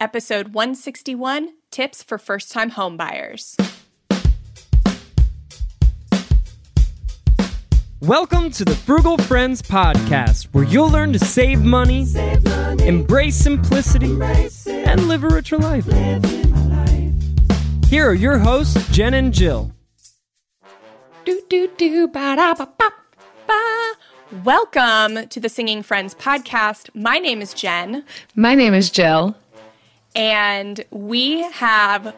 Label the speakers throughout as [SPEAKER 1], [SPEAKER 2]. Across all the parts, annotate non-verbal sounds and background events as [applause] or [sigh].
[SPEAKER 1] Episode 161 Tips for First Time Homebuyers.
[SPEAKER 2] Welcome to the Frugal Friends Podcast, where you'll learn to save money,
[SPEAKER 3] Save money,
[SPEAKER 2] embrace simplicity,
[SPEAKER 3] embrace
[SPEAKER 2] and live a richer life.
[SPEAKER 3] life.
[SPEAKER 2] Here are your hosts, Jen and Jill.
[SPEAKER 1] Do do do ba da ba ba ba. Welcome to the Singing Friends podcast. My name is Jen,
[SPEAKER 4] My name is Jill.
[SPEAKER 1] And we have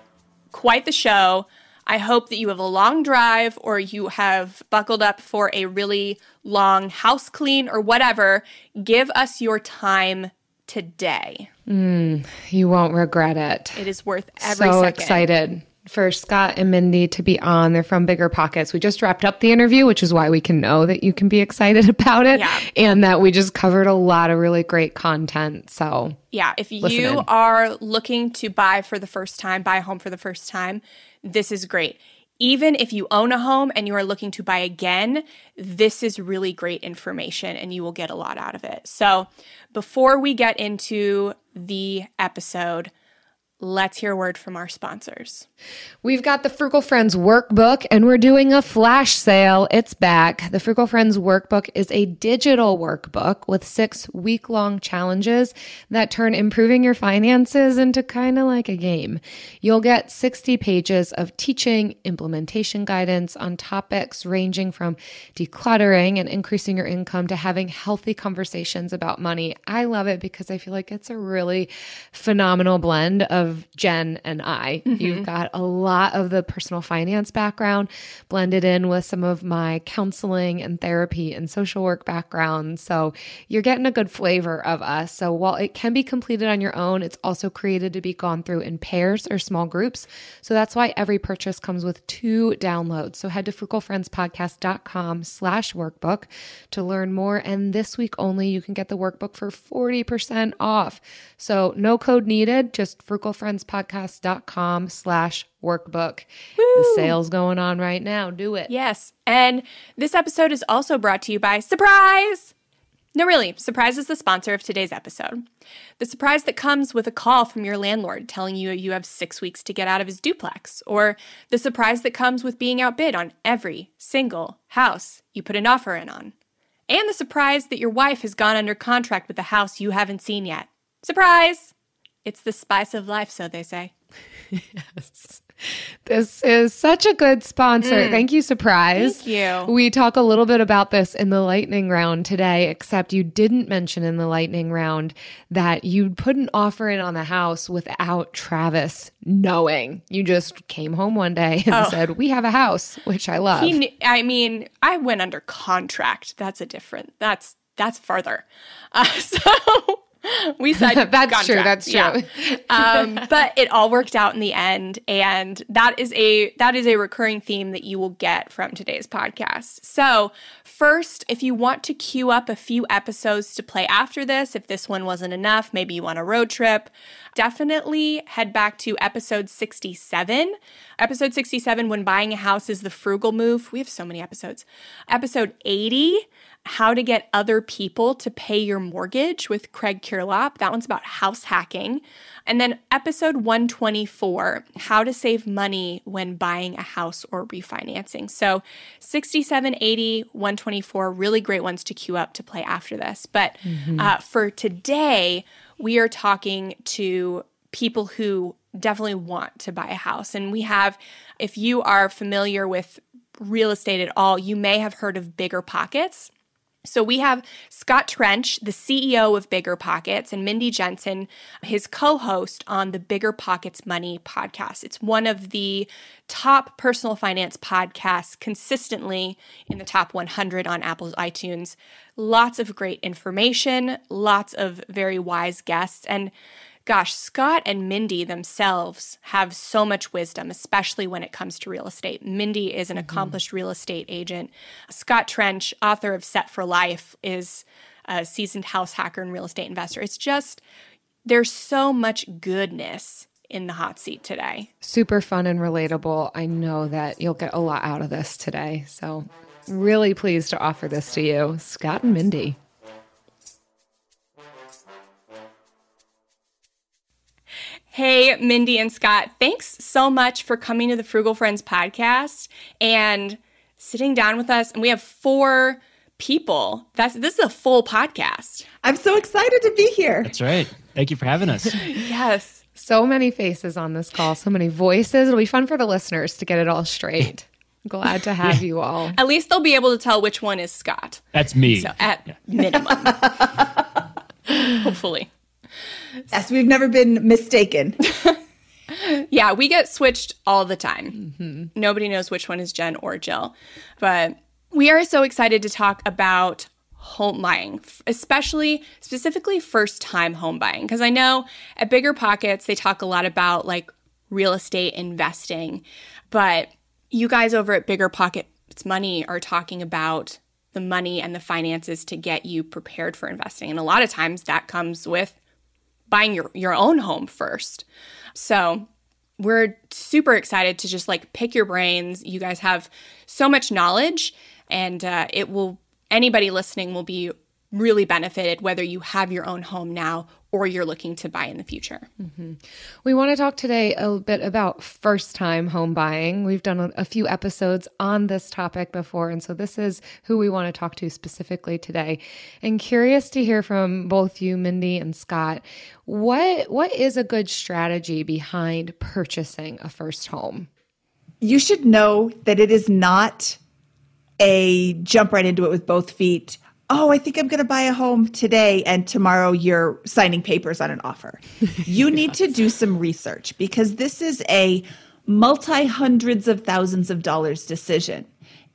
[SPEAKER 1] quite the show. I hope that you have a long drive or you have buckled up for a really long house clean or whatever. Give us your time today.
[SPEAKER 4] Mm, you won't regret it.
[SPEAKER 1] It is worth every
[SPEAKER 4] so
[SPEAKER 1] second.
[SPEAKER 4] excited for Scott and Mindy to be on. They're from Bigger Pockets. We just wrapped up the interview, which is why we can know that you can be excited [laughs] about it
[SPEAKER 1] Yeah.
[SPEAKER 4] and that we just covered a lot of really great content. So,
[SPEAKER 1] Yeah, if you are looking to buy for the first time, buy a home for the first time, this is great. Even if you own a home and you are looking to buy again, this is really great information and you will get a lot out of it. So, before we get into the episode, let's hear a word from our sponsors.
[SPEAKER 4] We've got the Frugal Friends workbook and we're doing a flash sale. It's back. The Frugal Friends workbook is a digital workbook with six week long challenges that turn improving your finances into kind of like a game. You'll get 60 pages of teaching, implementation guidance on topics ranging from decluttering and increasing your income to having healthy conversations about money. I love it because I feel like it's a really phenomenal blend of Jen and I. You've mm-hmm. got a lot of the personal finance background blended in with some of my counseling and therapy and social work background. So you're getting a good flavor of us. So while it can be completed on your own, it's also created to be gone through in pairs or small groups. So that's why every purchase comes with two downloads. So head to frugalfriendspodcast.com slash workbook to learn more. And this week only, you can get the workbook for 40% off. So no code needed, just frugalfriendspodcast.com slash workbook. The sale's going on right now. Do it.
[SPEAKER 1] Yes. And this episode is also brought to you by Surprise! No, really, Surprise is the sponsor of today's episode. The surprise that comes with a call from your landlord telling you you have six weeks to get out of his duplex, or the surprise that comes with being outbid on every single house you put an offer in on, and the surprise that your wife has gone under contract with a house you haven't seen yet. Surprise! It's the spice of life, so they say. Yes.
[SPEAKER 4] This is such a good sponsor. Thank you, Surprise.
[SPEAKER 1] Mm. Thank you.
[SPEAKER 4] We talk a little bit about this in the lightning round today, except you didn't mention in the lightning round that you put an offer in on the house without Travis knowing. You just came home one day and said, We have a house, which I love.
[SPEAKER 1] Oh. Kn- I mean, I went under contract. That's a different. That's that's farther. Uh, [laughs] so [laughs] we said [laughs]
[SPEAKER 4] That's
[SPEAKER 1] contract,
[SPEAKER 4] true, that's
[SPEAKER 1] yeah.
[SPEAKER 4] true.
[SPEAKER 1] um, [laughs] but it all worked out in the end, and that is a that is a recurring theme that you will get from today's podcast. So first, if you want to queue up a few episodes to play after this, if this one wasn't enough, maybe you want a road trip. Definitely head back to episode 67. Episode 67, when buying a house is the frugal move. We have so many episodes. Episode 80, how to get other people to pay your mortgage with Craig Curelop. That one's about house hacking. And then episode 124, how to save money when buying a house or refinancing. So 67, 80, 124, really great ones to queue up to play after this. But uh, for today, we are talking to people who definitely want to buy a house. And we have, if you are familiar with real estate at all, you may have heard of Bigger Pockets. So we have Scott Trench, the CEO of Bigger Pockets, and Mindy Jensen, his co host on the Bigger Pockets Money podcast. It's one of the top personal finance podcasts consistently in the top 100 on Apple's iTunes. Lots of great information, lots of very wise guests. And gosh, Scott and Mindy themselves have so much wisdom, especially when it comes to real estate. Mindy is an mm-hmm. accomplished real estate agent. Scott Trench, author of Set for Life, is a seasoned house hacker and real estate investor. It's just, there's so much goodness in the hot seat today.
[SPEAKER 4] Super fun and relatable. I know that you'll get a lot out of this today. So, really pleased to offer this to you, Scott and Mindy.
[SPEAKER 1] Hey, Mindy and Scott, thanks so much for coming to the Frugal Friends podcast and sitting down with us. And we have four people. That's this is a full podcast.
[SPEAKER 5] I'm so excited to be here.
[SPEAKER 6] That's right. Thank you for having us. [laughs]
[SPEAKER 1] Yes.
[SPEAKER 4] So many faces on this call, so many voices. It'll be fun for the listeners to get it all straight. [laughs] Glad to have you all.
[SPEAKER 1] At least they'll be able to tell which one is Scott.
[SPEAKER 6] That's me.
[SPEAKER 1] So at minimum. [laughs] Hopefully.
[SPEAKER 5] Yes, we've never been mistaken. [laughs]
[SPEAKER 1] Yeah, we get switched all the time. Mm-hmm. Nobody knows which one is Jen or Jill. But we are so excited to talk about home buying, especially specifically first time home buying. Because I know at Bigger Pockets, they talk a lot about like real estate investing. But you guys over at Bigger Pockets Money are talking about the money and the finances to get you prepared for investing. And a lot of times that comes with buying your, your own home first. So we're super excited to just like pick your brains. You guys have so much knowledge, and uh, it will, anybody listening will be really benefited whether you have your own home now or you're looking to buy in the future. Mm-hmm.
[SPEAKER 4] We want to talk today a bit about first time home buying. We've done a, a few episodes on this topic before, and so this is who we want to talk to specifically today. And curious to hear from both you, Mindy and Scott. What what is a good strategy behind purchasing a first home?
[SPEAKER 5] you should know that it is not a jump right into it with both feet. Oh, I think I'm going to buy a home today, and tomorrow you're signing papers on an offer. [laughs] You need to do some research because this is a multi hundreds of thousands of dollars decision.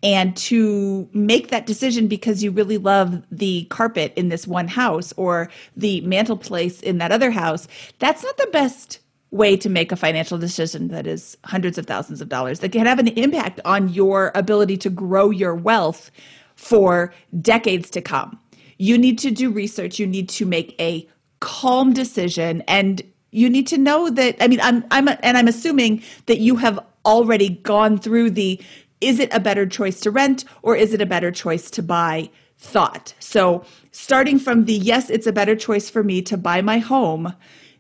[SPEAKER 5] And to make that decision because you really love the carpet in this one house or the mantelpiece in that other house, that's not the best way to make a financial decision that is hundreds of thousands of dollars that can have an impact on your ability to grow your wealth for decades to come. You need to do research, you need to make a calm decision and you need to know that I mean I'm I'm and I'm assuming that you have already gone through the is it a better choice to rent or is it a better choice to buy thought. So starting from the yes it's a better choice for me to buy my home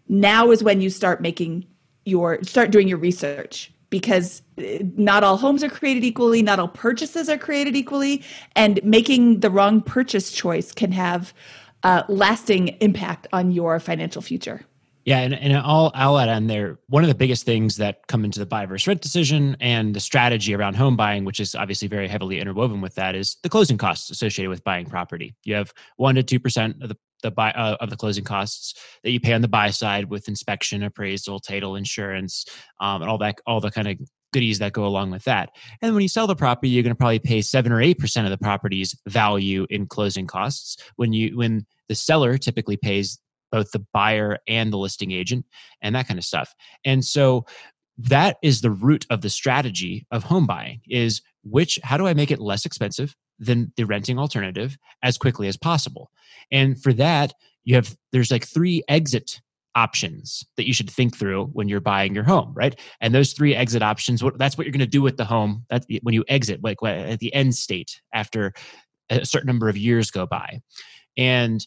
[SPEAKER 5] now is when you start making your start doing your research because uh, not all homes are created equally not all purchases are created equally and making the wrong purchase choice can have uh, lasting impact on your financial future
[SPEAKER 6] Yeah, and, and I'll I'll add on there. One of the biggest things that come into the buy versus rent decision and the strategy around home buying, which is obviously very heavily interwoven with that, is the closing costs associated with buying property. You have one to two percent of the the buy uh, of the closing costs that you pay on the buy side with inspection, appraisal, title, insurance, um, and all that all the kind of goodies that go along with that. And when you sell the property, you're going to probably pay seven or eight percent of the property's value in closing costs. When you when the seller typically pays both the buyer and the listing agent and that kind of stuff. And so that is the root of the strategy of home buying is which how do I make it less expensive than the renting alternative as quickly as possible. And for that, you have there's like three exit options that you should think through when you're buying your home, right? And those three exit options, what that's what you're going to do with the home that when you exit, like at the end state after a certain number of years go by. And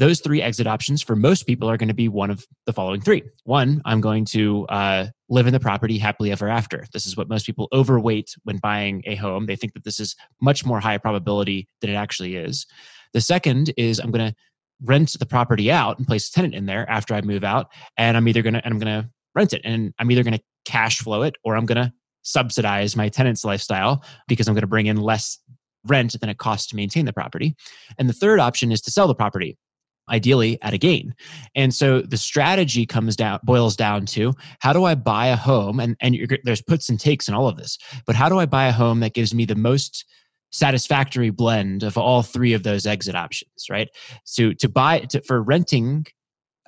[SPEAKER 6] those three exit options for most people are going to be one of the following three. One, I'm going to uh, live in the property happily ever after. This is what most people overweight when buying a home. They think that this is much more high probability than it actually is. The second is I'm going to rent the property out and place a tenant in there after I move out, and I'm either going to and I'm going to rent it. And I'm either going to cash flow it or I'm going to subsidize my tenant's lifestyle because I'm going to bring in less rent than it costs to maintain the property. And the third option is to sell the property ideally at a gain. And so the strategy comes down boils down to how do I buy a home and and there's puts and takes in all of this. But how do I buy a home that gives me the most satisfactory blend of all three of those exit options, right? So to buy to, for renting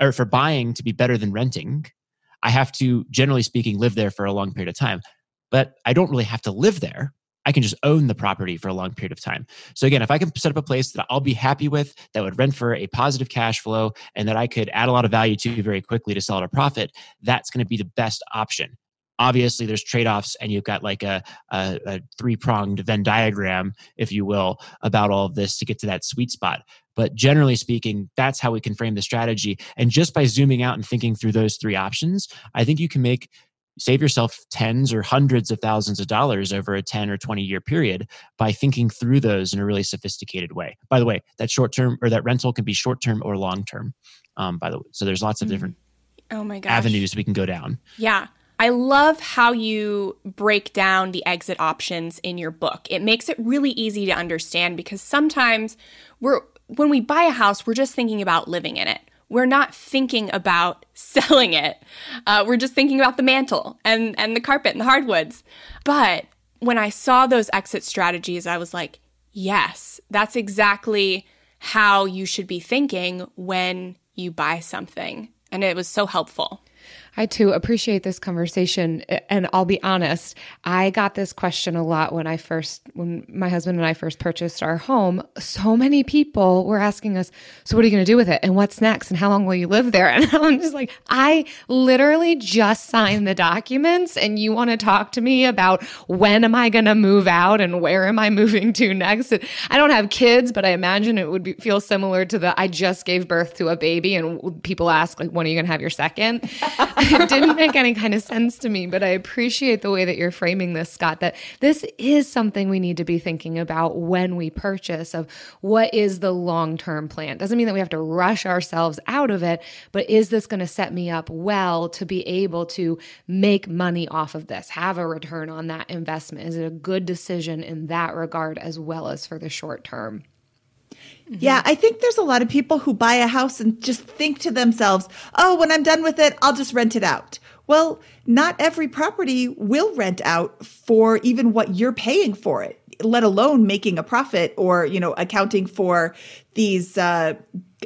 [SPEAKER 6] or for buying to be better than renting, I have to generally speaking live there for a long period of time. But I don't really have to live there I can just own the property for a long period of time. So again, if I can set up a place that I'll be happy with, that would rent for a positive cash flow, and that I could add a lot of value to very quickly to sell at a profit, that's going to be the best option. Obviously, there's trade-offs, and you've got like a, a, a three-pronged Venn diagram, if you will, about all of this to get to that sweet spot. But generally speaking, that's how we can frame the strategy. And just by zooming out and thinking through those three options, I think you can make save yourself tens or hundreds of thousands of dollars over a 10 or 20 year period by thinking through those in a really sophisticated way by the way that short term or that rental can be short term or long term um, by the way so there's lots of mm. different
[SPEAKER 1] oh my gosh.
[SPEAKER 6] avenues we can go down
[SPEAKER 1] yeah I love how you break down the exit options in your book. It makes it really easy to understand because sometimes we're when we buy a house, we're just thinking about living in it we're not thinking about [laughs] selling it. Uh, we're just thinking about the mantle and, and the carpet and the hardwoods. But when I saw those exit strategies, I was like, yes, that's exactly how you should be thinking when you buy something. And it was so helpful.
[SPEAKER 4] I too appreciate this conversation. And I'll be honest, I got this question a lot when I first, when my husband and I first purchased our home. So many people were asking us, So what are you going to do with it? And what's next? And how long will you live there? [laughs] And I'm just like, I literally just signed the documents and you want to talk to me about when am I going to move out and where am I moving to next? I don't have kids, but I imagine it would be, feel similar to the I just gave birth to a baby and people ask, like, when are you going to have your second? [laughs] [laughs] it didn't make any kind of sense to me, but I appreciate the way that you're framing this, Scott, that this is something we need to be thinking about when we purchase of what is the long-term plan. Doesn't mean that we have to rush ourselves out of it, but is this going to set me up well to be able to make money off of this, have a return on that investment? Is it a good decision in that regard as well as for the short term?
[SPEAKER 5] Mm-hmm. Yeah, I think there's a lot of people who buy a house and just think to themselves, oh, when I'm done with it, I'll just rent it out. Well, not every property will rent out for even what you're paying for it, let alone making a profit or, you know, accounting for these uh,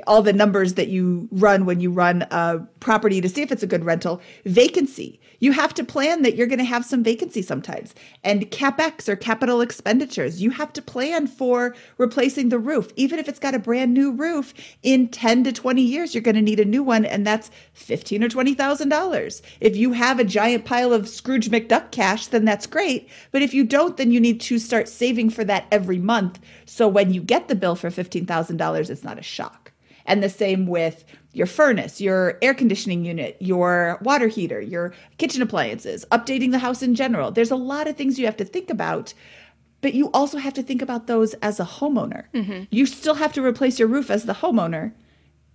[SPEAKER 5] all the numbers that you run when you run a property to see if it's a good rental. Vacancy you have to plan that you're going to have some vacancy sometimes. And capex or capital expenditures, you have to plan for replacing the roof. Even if it's got a brand new roof, in 10 to 20 years, you're going to need a new one, and that's fifteen or twenty thousand dollars. If you have a giant pile of Scrooge McDuck cash, then that's great. But if you don't, then you need to start saving for that every month. So when you get the bill for fifteen thousand dollars, it's not a shock. And the same with your furnace, your air conditioning unit, your water heater, your kitchen appliances, updating the house in general. There's a lot of things you have to think about, but you also have to think about those as a homeowner. Mm-hmm. You still have to replace your roof as the homeowner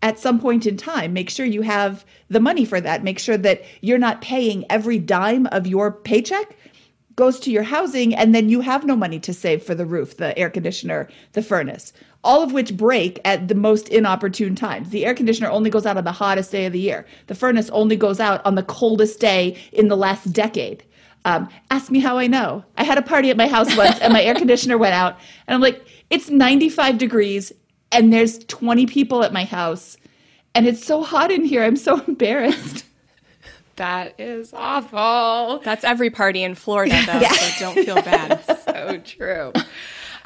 [SPEAKER 5] at some point in time. Make sure you have the money for that. Make sure that you're not paying every dime of your paycheck goes to your housing and then you have no money to save for the roof, the air conditioner, the furnace all of which break at the most inopportune times. The air conditioner only goes out on the hottest day of the year. The furnace only goes out on the coldest day in the last decade. Um, ask me how I know. I had a party at my house once and my air conditioner went out, and I'm like, it's 95 degrees and there's 20 people at my house, and it's so hot in here. I'm so [laughs] embarrassed.
[SPEAKER 4] That is awful.
[SPEAKER 1] That's every party in Florida, though, [laughs] yeah. so don't feel bad.
[SPEAKER 4] It's [laughs] so true.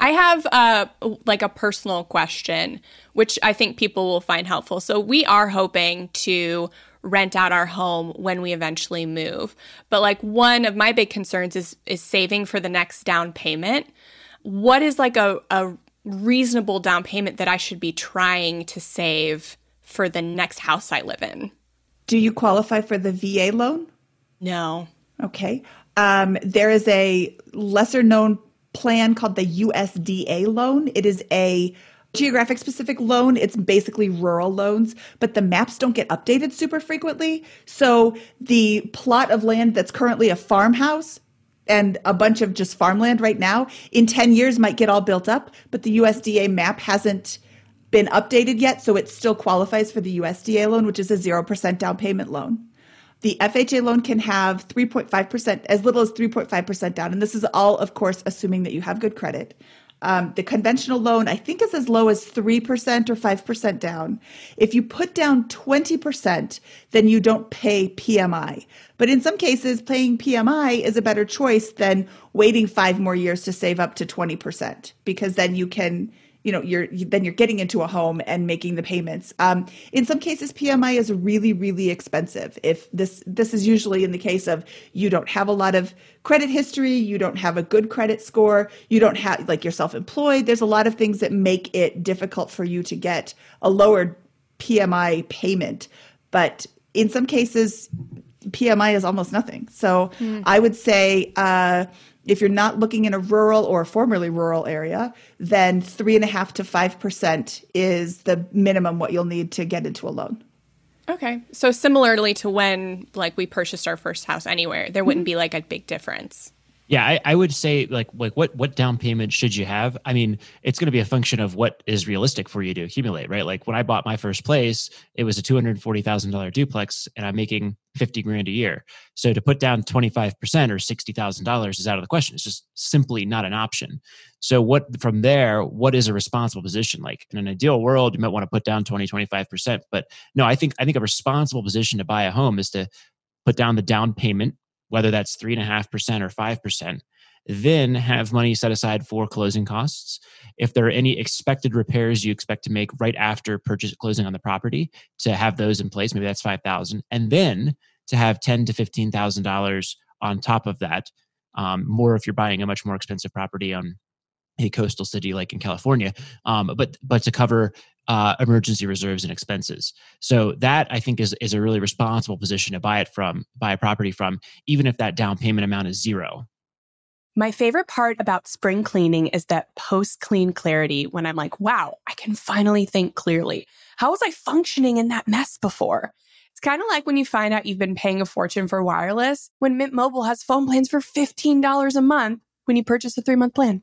[SPEAKER 1] I have uh, like a personal question, which I think people will find helpful. So we are hoping to rent out our home when we eventually move. But like one of my big concerns is is saving for the next down payment. What is like a, a reasonable down payment that I should be trying to save for the next house I live in?
[SPEAKER 5] Do you qualify for the VA loan?
[SPEAKER 1] No.
[SPEAKER 5] Okay. Um, there is a lesser known plan called the USDA loan. It is a geographic specific loan. It's basically rural loans, but the maps don't get updated super frequently. So the plot of land that's currently a farmhouse and a bunch of just farmland right now in 10 years might get all built up, but the USDA map hasn't been updated yet. So it still qualifies for the USDA loan, which is a 0% down payment loan. The FHA loan can have 3.5%, as little as 3.5% down. And this is all, of course, assuming that you have good credit. Um, the conventional loan, I think, is as low as 3% or 5% down. If you put down 20%, then you don't pay PMI. But in some cases, paying PMI is a better choice than waiting five more years to save up to 20% because then you can you know you're then you're getting into a home and making the payments. Um, in some cases pmi is really really expensive. If this this is usually in the case of you don't have a lot of credit history you don't have a good credit score you don't have like you're self-employed there's a lot of things that make it difficult for you to get a lower pmi payment. But in some cases pmi is almost nothing. So i would say uh, if you're not looking in a rural or formerly rural area, then three and a half to five percent is the minimum what you'll need to get into a loan.
[SPEAKER 1] Okay. So similarly to when like we purchased our first house anywhere, there wouldn't mm-hmm. be like a big difference.
[SPEAKER 6] Yeah, I, I would say like like what what down payment should you have? I mean, it's going to be a function of what is realistic for you to accumulate, right? Like when I bought my first place, it was a two hundred forty thousand dollar duplex, and I'm making fifty grand a year. So to put down twenty five percent or sixty thousand dollars is out of the question. It's just simply not an option. So what from there? What is a responsible position? Like in an ideal world, you might want to put down 20 25 percent, but no, I think I think a responsible position to buy a home is to put down the down payment whether that's three and a half percent or five percent, then have money set aside for closing costs. If there are any expected repairs you expect to make right after purchase closing on the property, to have those in place, maybe that's five thousand, and then to have ten to fifteen thousand dollars on top of that. Um, more if you're buying a much more expensive property on a coastal city like in California, um, but but to cover uh, emergency reserves and expenses. So that I think is is a really responsible position to buy it from, buy a property from, even if that down payment amount is zero.
[SPEAKER 7] My favorite part about spring cleaning is that post clean clarity when I'm like, wow, I can finally think clearly. How was I functioning in that mess before? It's kind of like when you find out you've been paying a fortune for wireless when Mint Mobile has phone plans for $15 a month when you purchase a three month plan.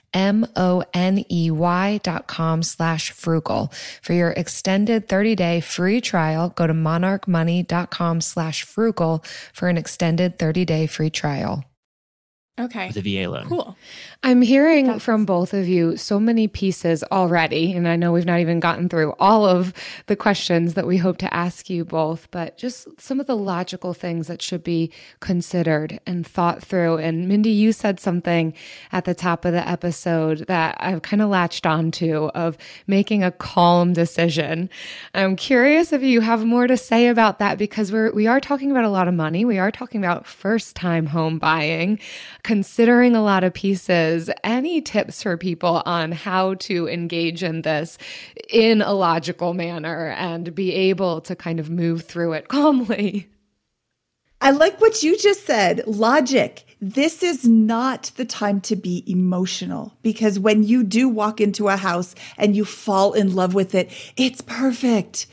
[SPEAKER 4] M-O-N-E-Y dot com slash frugal. For your extended 30-day free trial, go to monarchmoney.com slash frugal for an extended 30-day free trial.
[SPEAKER 1] Okay.
[SPEAKER 6] with a VA loan.
[SPEAKER 1] Cool.
[SPEAKER 4] I'm hearing from both of you so many pieces already, and I know we've not even gotten through all of the questions that we hope to ask you both, but just some of the logical things that should be considered and thought through. And Mindy, you said something at the top of the episode that I've kind of latched onto of making a calm decision. I'm curious if you have more to say about that because we're we are talking about a lot of money. We are talking about first time home buying, considering a lot of pieces. Any tips for people on how to engage in this in a logical manner and be able to kind of move through it [laughs] calmly?
[SPEAKER 5] I like what you just said logic. This is not the time to be emotional because when you do walk into a house and you fall in love with it, it's perfect.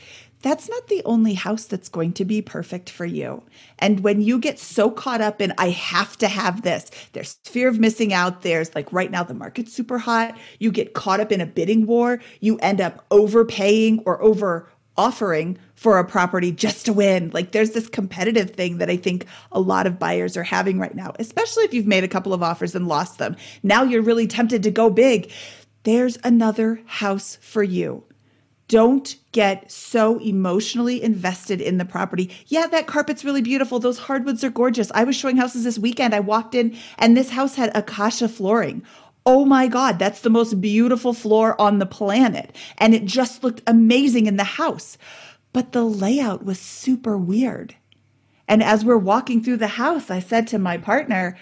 [SPEAKER 5] That's not the only house that's going to be perfect for you. And when you get so caught up in, I have to have this, there's fear of missing out. There's like right now, the market's super hot. You get caught up in a bidding war. You end up overpaying or over offering for a property just to win. Like there's this competitive thing that I think a lot of buyers are having right now, especially if you've made a couple of offers and lost them. Now you're really tempted to go big. There's another house for you. Don't get so emotionally invested in the property. Yeah, that carpet's really beautiful. Those hardwoods are gorgeous. I was showing houses this weekend. I walked in and this house had acacia flooring. Oh my God, that's the most beautiful floor on the planet. And it just looked amazing in the house. But the layout was super weird. And as we're walking through the house, I said to my partner,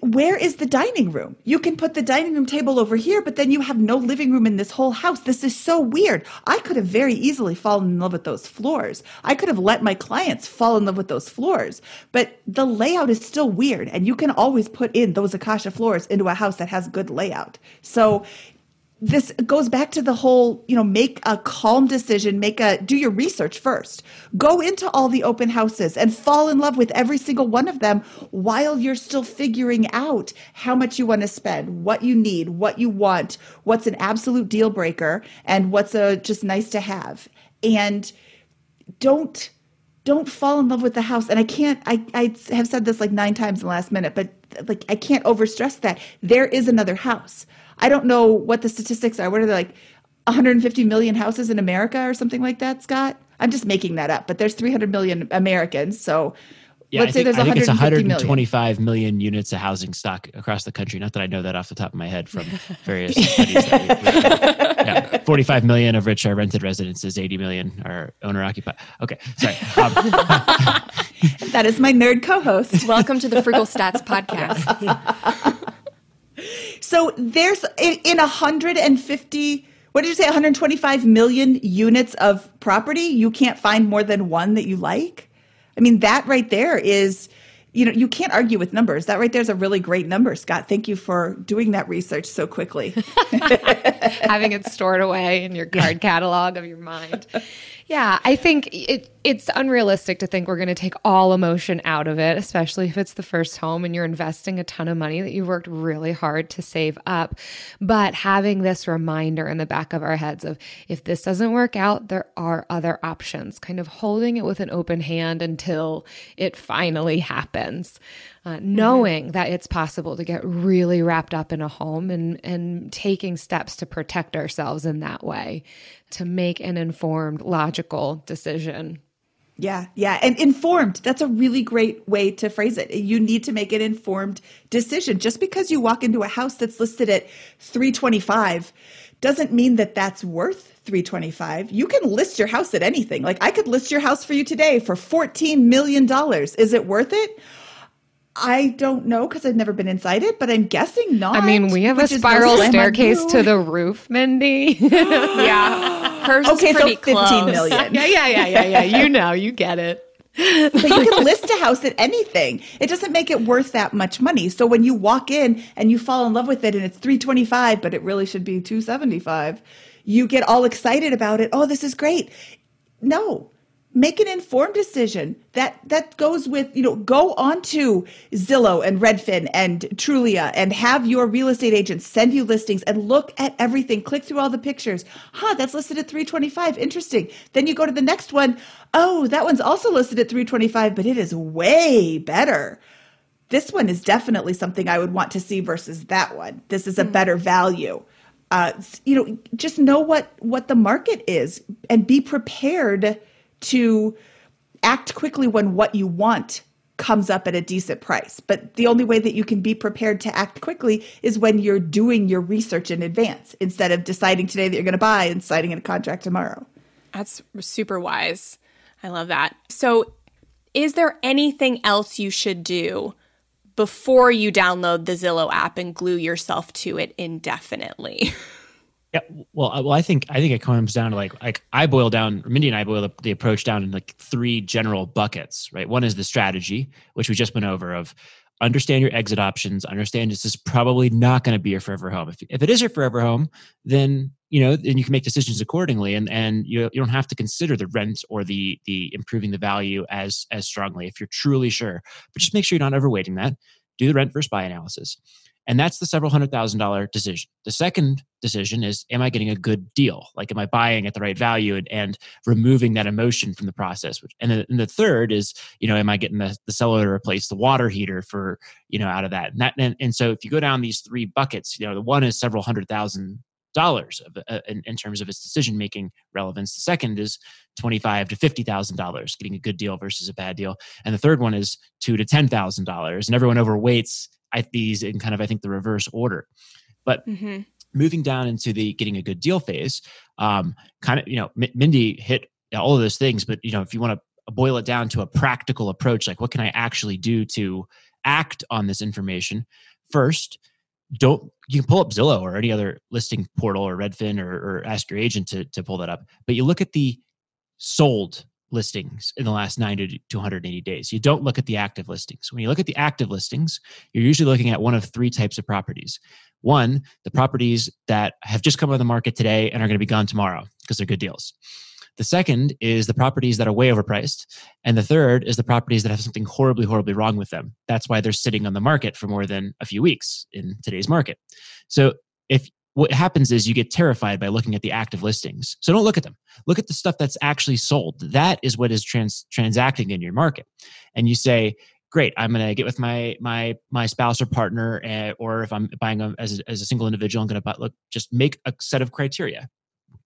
[SPEAKER 5] where is the dining room? You can put the dining room table over here, but then you have no living room in this whole house. This is so weird. I could have very easily fallen in love with those floors. I could have let my clients fall in love with those floors, but the layout is still weird. And you can always put in those acacia floors into a house that has good layout. So this goes back to the whole, you know, make a calm decision, make a do your research first. Go into all the open houses and fall in love with every single one of them while you're still figuring out how much you want to spend, what you need, what you want, what's an absolute deal breaker and what's a just nice to have. And don't don't fall in love with the house. And I can't I I have said this like 9 times in the last minute, but like I can't overstress that. There is another house. I don't know what the statistics are. What are they like 150 million houses in America or something like that, Scott? I'm just making that up, but there's 300 million Americans. So
[SPEAKER 6] Yeah,
[SPEAKER 5] let's
[SPEAKER 6] I
[SPEAKER 5] say
[SPEAKER 6] think,
[SPEAKER 5] there's
[SPEAKER 6] I think it's
[SPEAKER 5] 150 million.
[SPEAKER 6] 125 million units of housing stock across the country. Not that I know that off the top of my head from [laughs] various studies. That we, we- yeah, 45 million of which are rented residences, 80 million are owner occupied. Okay, sorry. Um, [laughs]
[SPEAKER 5] That is my nerd co-host.
[SPEAKER 1] Welcome to the Frugal Stats [laughs] podcast.
[SPEAKER 5] So there's in, in 150, what did you say, 125 million units of property, you can't find more than one that you like? I mean, that right there is, you know, you can't argue with numbers. That right there is a really great number, Scott. Thank you for doing that research so quickly. [laughs]
[SPEAKER 4] having it stored away in your card catalog of your mind. Yeah, I think it it's unrealistic to think we're going to take all emotion out of it, especially if it's the first home and you're investing a ton of money that you've worked really hard to save up. But having this reminder in the back of our heads of if this doesn't work out, there are other options, kind of holding it with an open hand until it finally happens. Uh, knowing that it's possible to get really wrapped up in a home and, and taking steps to protect ourselves in that way to make an informed, logical decision.
[SPEAKER 5] Yeah, yeah. And informed. That's a really great way to phrase it. You need to make an informed decision. Just because you walk into a house that's listed at 325 doesn't mean that that's worth 325. You can list your house at anything. Like I could list your house for you today for 14 million dollars. Is it worth it? I don't know because I've never been inside it, but I'm guessing not.
[SPEAKER 4] I mean, we have a
[SPEAKER 5] which is no
[SPEAKER 4] spiral staircase to the [laughs] roof, Mindy. [laughs]
[SPEAKER 1] Yeah. Hers
[SPEAKER 5] Okay,
[SPEAKER 1] is
[SPEAKER 5] so
[SPEAKER 1] pretty
[SPEAKER 5] 15
[SPEAKER 1] close.
[SPEAKER 5] million.
[SPEAKER 4] yeah, yeah, yeah, yeah, yeah. You know, you get it.
[SPEAKER 5] but you can [laughs] list a house at anything. It doesn't make it worth that much money. So when you walk in and you fall in love with it and it's 325, but it really should be 275, you get all excited about it. Oh, this is great. No. Make an informed decision. That that goes with, you know, go onto Zillow and Redfin and Trulia and have your real estate agent send you listings and look at everything. Click through all the pictures. Huh, that's listed at 325. Interesting. Then you go to the next one. Oh, that one's also listed at 325, but it is way better. this one is definitely something I would want to see versus that one. This is a better value. Uh, you know, just know what what the market is and be prepared to act quickly when what you want comes up at a decent price. But the only way that you can be prepared to act quickly is when you're doing your research in advance instead of deciding today that you're going to buy and signing a contract tomorrow.
[SPEAKER 1] That's super wise. I love that. So, is there anything else you should do before you download the Zillow app and glue yourself to it indefinitely? [laughs]
[SPEAKER 6] Yeah, well, I- well, I think I think it comes down to like like I boil down Mindy and I boil the, the approach down in like three general buckets, right? One is the strategy, which we just went over of understand your exit options, understand this is probably not going to be your forever home. If if it is your forever home, then you know then you can make decisions accordingly, and and you you don't have to consider the rent or the the improving the value as as strongly if you're truly sure. But just make sure you're not overweighting that. Do the rent versus buy analysis. And that's the several hundred thousand dollar decision. The second decision is Am I getting a good deal? Like, am I buying at the right value and, and removing that emotion from the process? And, the, and the third is, you know, am I getting the, the seller to replace the water heater for, you know, out of that? And, that and, and so if you go down these three buckets, you know, the one is several hundred thousand dollars uh, in, in terms of its decision making relevance. The second is twenty five to fifty thousand dollars, getting a good deal versus a bad deal, and the third one is two to ten thousand dollars. And everyone overweights I, these in kind of I think the reverse order. But
[SPEAKER 1] mm-hmm.
[SPEAKER 6] moving down into the getting a good deal phase, um, kind of you know M- Mindy hit all of those things, but you know if you want to boil it down to a practical approach, like what can I actually do to act on this information? First, don't you can pull up Zillow or any other listing portal or Redfin or, or ask your agent to to pull that up, but you look at the sold listings in the last 90 to 180 days. You don't look at the active listings. When you look at the active listings, you're usually looking at one of three types of properties. One, the properties that have just come on the market today and are going to be gone tomorrow because they're good deals. The second is the properties that are way overpriced. And the third is the properties that have something horribly, horribly wrong with them. That's why they're sitting on the market for more than a few weeks in today's market. So if what happens is you get terrified by looking at the active listings. So don't look at them. Look at the stuff that's actually sold. That is what is trans- transacting in your market. And you say, great, I'm going to get with my my my spouse or partner, uh, or if I'm buying them as a, as a single individual, I'm going to look just make a set of criteria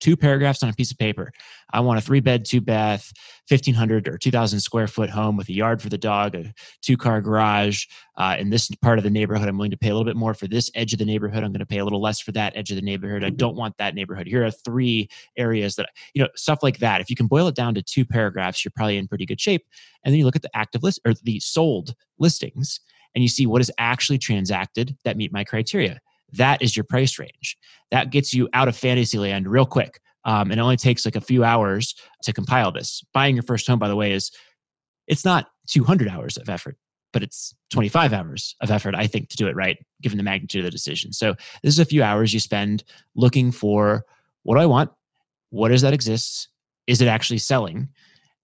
[SPEAKER 6] two paragraphs on a piece of paper. I want a three bed, two bath, 1500 or 2000 square foot home with a yard for the dog, a two car garage. Uh, in this part of the neighborhood, I'm willing to pay a little bit more for this edge of the neighborhood. I'm going to pay a little less for that edge of the neighborhood. I don't want that neighborhood. Here are three areas that, you know, stuff like that. If you can boil it down to two paragraphs, you're probably in pretty good shape. And then you look at the active list or the sold listings and you see what is actually transacted that meet my criteria that is your price range. That gets you out of fantasy land real quick. Um, and it only takes like a few hours to compile this. Buying your first home, by the way, is it's not 200 hours of effort, but it's 25 hours of effort, I think, to do it right, given the magnitude of the decision. So this is a few hours you spend looking for what do I want? What does that exist? Is it actually selling?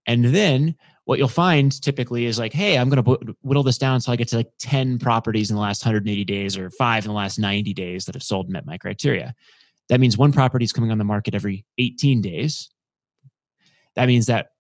[SPEAKER 6] And then what you'll find typically is like, hey, I'm going to whittle this down until I get to like 10 properties in the last 180 days or five in the last 90 days that have sold and met my criteria. That means one property is coming on the market every 18 days. That means that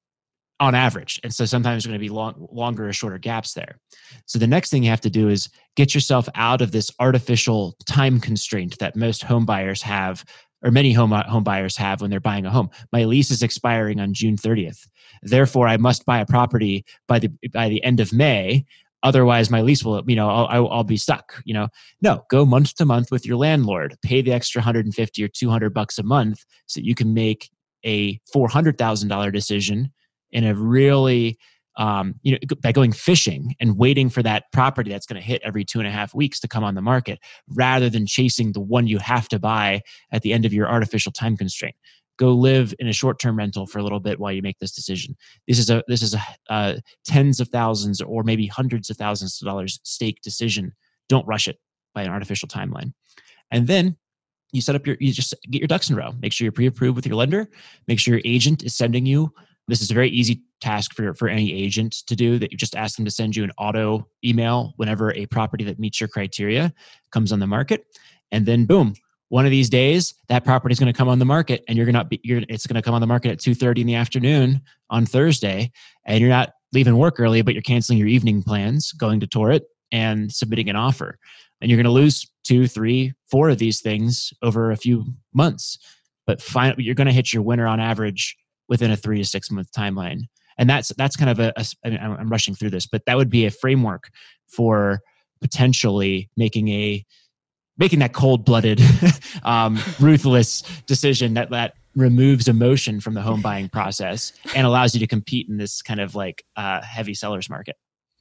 [SPEAKER 6] on average. And so sometimes there's going to be long, longer or shorter gaps there. So the next thing you have to do is get yourself out of this artificial time constraint that most home buyers have or many home uh, home buyers have when they're buying a home. My lease is expiring on June 30th. Therefore, I must buy a property by the by the end of May. Otherwise, my lease will, you know, I'll, I'll be stuck. You know, no, go month to month with your landlord. Pay the extra 150 or 200 bucks a month so you can make a $400,000 decision in a really um, you know, by going fishing and waiting for that property that's going to hit every two and a half weeks to come on the market, rather than chasing the one you have to buy at the end of your artificial time constraint. Go live in a short-term rental for a little bit while you make this decision. This is a this is a uh, tens of thousands or maybe hundreds of thousands of dollars stake decision. Don't rush it by an artificial timeline. And then you set up your you just get your ducks in a row. Make sure you're pre-approved with your lender. Make sure your agent is sending you this is a very easy task for, for any agent to do that you just ask them to send you an auto email whenever a property that meets your criteria comes on the market. And then boom, one of these days that property is going to come on the market and you're going to be you're, it's going to come on the market at 2.30 in the afternoon on thursday and you're not leaving work early but you're canceling your evening plans going to tour it and submitting an offer. And you're going to lose two, three, four of these things over a few months. But find, you're going to hit your winner on average within a three to six month timeline. And that's that's kind of a, a I'm rushing through this, but that would be a framework for potentially making a making that cold-blooded, [laughs] um, ruthless decision that that removes emotion from the home buying process and allows you to compete in this kind of like uh, heavy sellers market.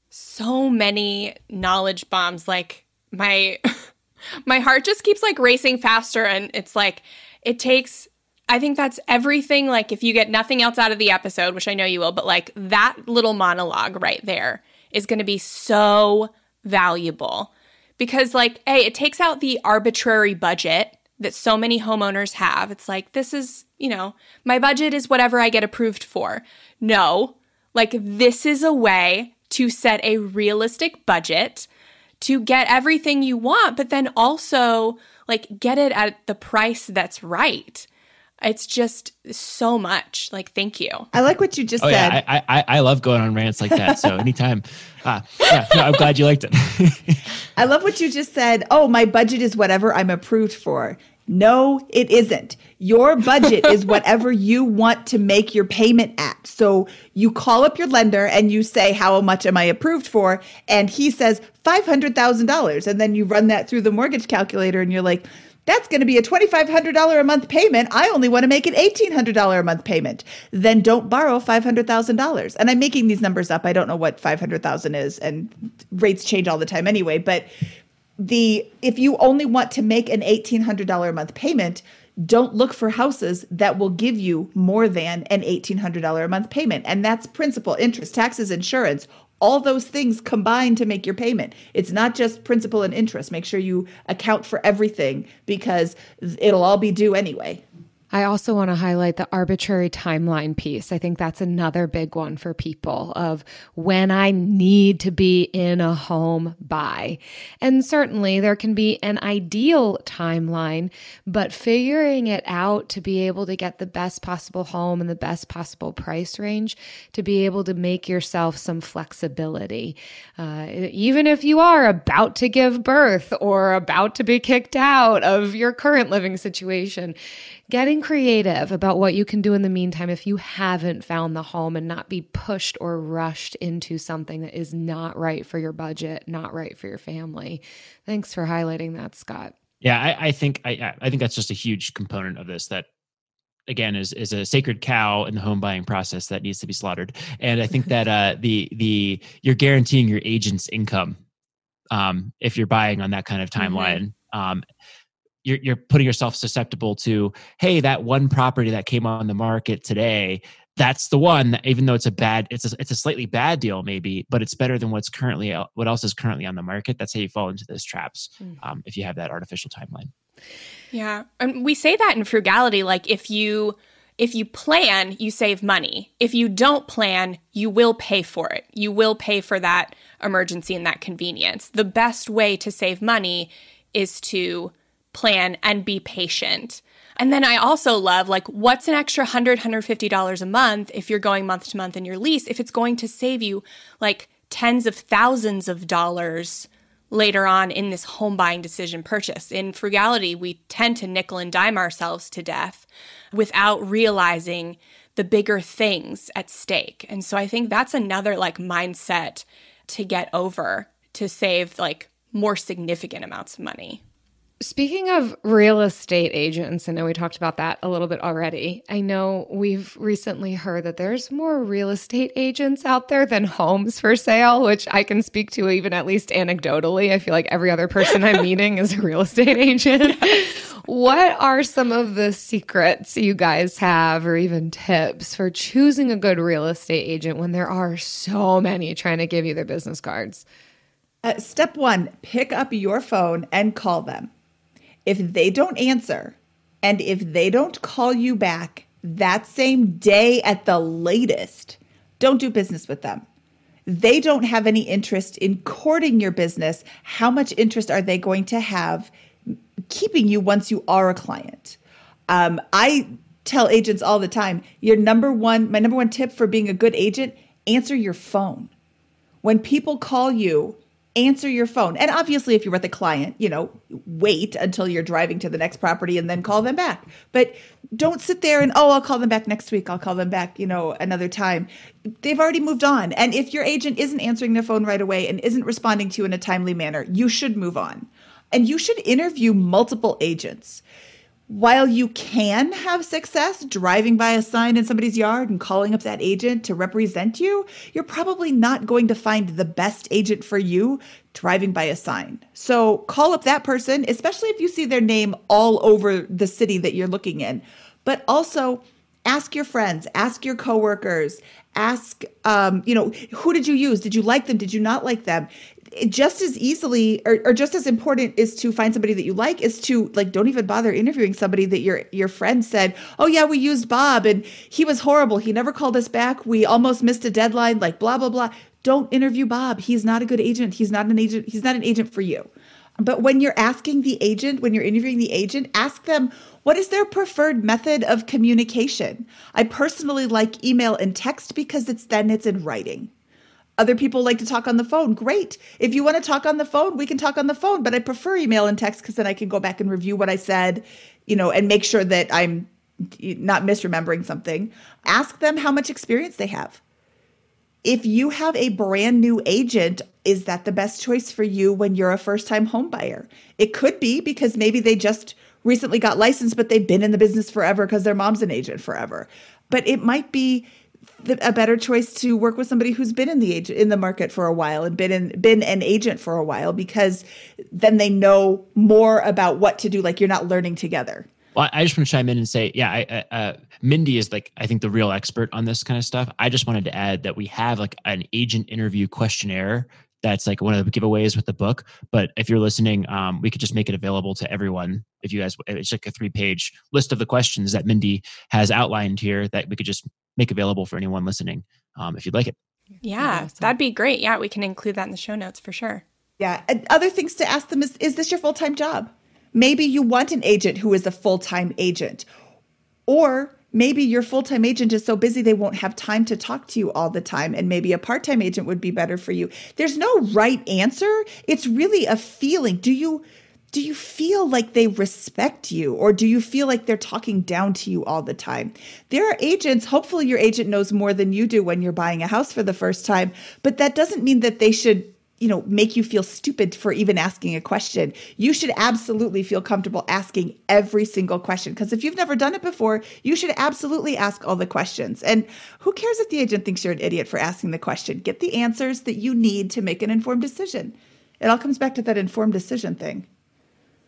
[SPEAKER 1] So many knowledge bombs. Like my [laughs] my heart just keeps like racing faster, and it's like it takes. I think that's everything. Like if you get nothing else out of the episode, which I know you will, but like that little monologue right there is going to be so valuable. Because like hey it takes out the arbitrary budget that so many homeowners have. It's like this is you know my budget is whatever i get approved for. No. Like this is a way to set a realistic budget to get everything you want but then also like get it at the price that's right it's just so much. Like, thank you.
[SPEAKER 5] I like what you just
[SPEAKER 6] oh,
[SPEAKER 5] said.
[SPEAKER 6] Yeah, I, I, I love going on rants like that. So [laughs] anytime. Uh, yeah, no, I'm glad you liked it.
[SPEAKER 5] I love what you just said. Oh, my budget is whatever I'm approved for. No, it isn't. Your budget is [laughs] whatever you want to make your payment at. So you call up your lender and you say, How much am I approved for? And he says $500,000. And then you run that through the mortgage calculator and you're like, that's going to be a $2,500 a month payment. I only want to make an $1,800 a month payment. Then don't borrow $500,000. And I'm making these numbers up. I don't know what 500,000 is and rates change all the time anyway, but the if you only want to make an $1,800 a month payment, don't look for houses that will give you more than an $1,800 a month payment. And that's principal, interest, taxes, insurance, all those things combine to make your payment. It's not just principal and interest. Make sure you account for everything because it'll all be due anyway.
[SPEAKER 4] I also want to highlight the arbitrary timeline piece. I think that's another big one for people of when I need to be in a home by. And certainly there can be an ideal timeline, but figuring it out to be able to get the best possible home and the best possible price range to be able to make yourself some flexibility. Uh, even if you are about to give birth or about to be kicked out of your current living situation, getting creative about what you can do in the meantime if you haven't found the home and not be pushed or rushed into something that is not right for your budget, not right for your family. Thanks for highlighting that, Scott.
[SPEAKER 6] Yeah, I, I think I, I think that's just a huge component of this that again is is a sacred cow in the home buying process that needs to be slaughtered. And I think that uh, the the you're guaranteeing your agent's income um, if you're buying on that kind of mm-hmm. timeline. Mm-hmm. Um, you're, you're putting yourself susceptible to hey that one property that came on the market today that's the one that, even though it's a bad it's a, it's a slightly bad deal maybe but it's better than what's currently what else is currently on the market. That's how you fall into those traps mm. um, if you have that artificial timeline.
[SPEAKER 1] Yeah and we say that in frugality like if you if you plan you save money. If you don't plan you will pay for it. You will pay for that emergency and that convenience. The best way to save money is to plan and be patient. And then I also love like what's an extra 100 $150 a month if you're going month to month in your lease if it's going to save you like tens of thousands of dollars later on in this home buying decision purchase. In frugality, we tend to nickel and dime ourselves to death without realizing the bigger things at stake. And so I think that's another like mindset to get over to save like more significant amounts of money.
[SPEAKER 4] Speaking of real estate agents, I know we talked about that a little bit already. I know we've recently heard that there's more real estate agents out there than homes for sale, which I can speak to even at least anecdotally. I feel like every other person I'm meeting is a real estate [laughs] agent. Yes. What are some of the secrets you guys have, or even tips for choosing a good real estate agent when there are so many trying to give you their business cards?
[SPEAKER 5] Uh, step one pick up your phone and call them if they don't answer and if they don't call you back that same day at the latest, don't do business with them. They don't have any interest in courting your business. How much interest are they going to have keeping you once you are a client? Um, I tell agents all the time your number one, my number one tip for being a good agent answer your phone. When people call you, answer your phone. And obviously, if you're with a client, you know, wait until you're driving to the next property and then call them back. But don't sit there and, oh, I'll call them back next week. I'll call them back, you know, another time. They've already moved on. And if your agent isn't answering their phone right away and isn't responding to you in a timely manner, you should move on. And you should interview multiple agents while you can have success driving by a sign in somebody's yard and calling up that agent to represent you, you're probably not going to find the best agent for you driving by a sign. So call up that person, especially if you see their name all over the city that you're looking in. But also, ask your friends, ask your coworkers, ask, um, you know, who did you use? Did you like them? Did you not like them? Just as easily or, or just as important is to find somebody that you like is to like don't even bother interviewing somebody that your your friend said oh yeah we used bob and he was horrible. He never called us back. We almost missed a deadline like blah blah blah. Don't interview bob. He's not a good agent. He's not an agent. He's not an agent for you. But when you're asking the agent when you're interviewing the agent ask them what is their preferred method of communication? I personally like email and text because it's then it's in writing other people like to talk on the phone. Great. If you want to talk on the phone, we can talk on the phone, but I prefer email and text because then I can go back and review what I said, you know, and make sure that I'm not misremembering something. Ask them how much experience they have. If you have a brand new agent, is that the best choice for you when you're a first time home buyer? It could be because maybe they just recently got licensed, but they've been in the business forever because their mom's an agent forever. But it might be a better choice to work with somebody who's been in the age in the market for a while and been in, been an agent for a while because then they know more about what to do. Like you're not learning together.
[SPEAKER 6] Well, I just want to chime in and say, yeah, I, uh, Mindy is like I think the real expert on this kind of stuff. I just wanted to add that we have like an agent interview questionnaire that's like one of the giveaways with the book. But if you're listening, um, we could just make it available to everyone. If you guys, it's like a three page list of the questions that Mindy has outlined here that we could just make available for anyone listening um, if you'd like it.
[SPEAKER 1] Yeah, awesome. that'd be great. Yeah, we can include that in the show notes for sure.
[SPEAKER 5] Yeah. And other things to ask them is Is this your full time job? Maybe you want an agent who is a full time agent. Or maybe your full time agent is so busy they won't have time to talk to you all the time. And maybe a part time agent would be better for you. There's no right answer. It's really a feeling. Do you do you feel like they respect you or do you feel like they're talking down to you all the time? There are agents, hopefully, your agent knows more than you do when you're buying a house for the first time, but that doesn't mean that they should. You know, make you feel stupid for even asking a question. You should absolutely feel comfortable asking every single question because if you've never done it before, you should absolutely ask all the questions. And who cares if the agent thinks you're an idiot for asking the question? Get the answers that you need to make an informed decision. It all comes back to that informed decision thing.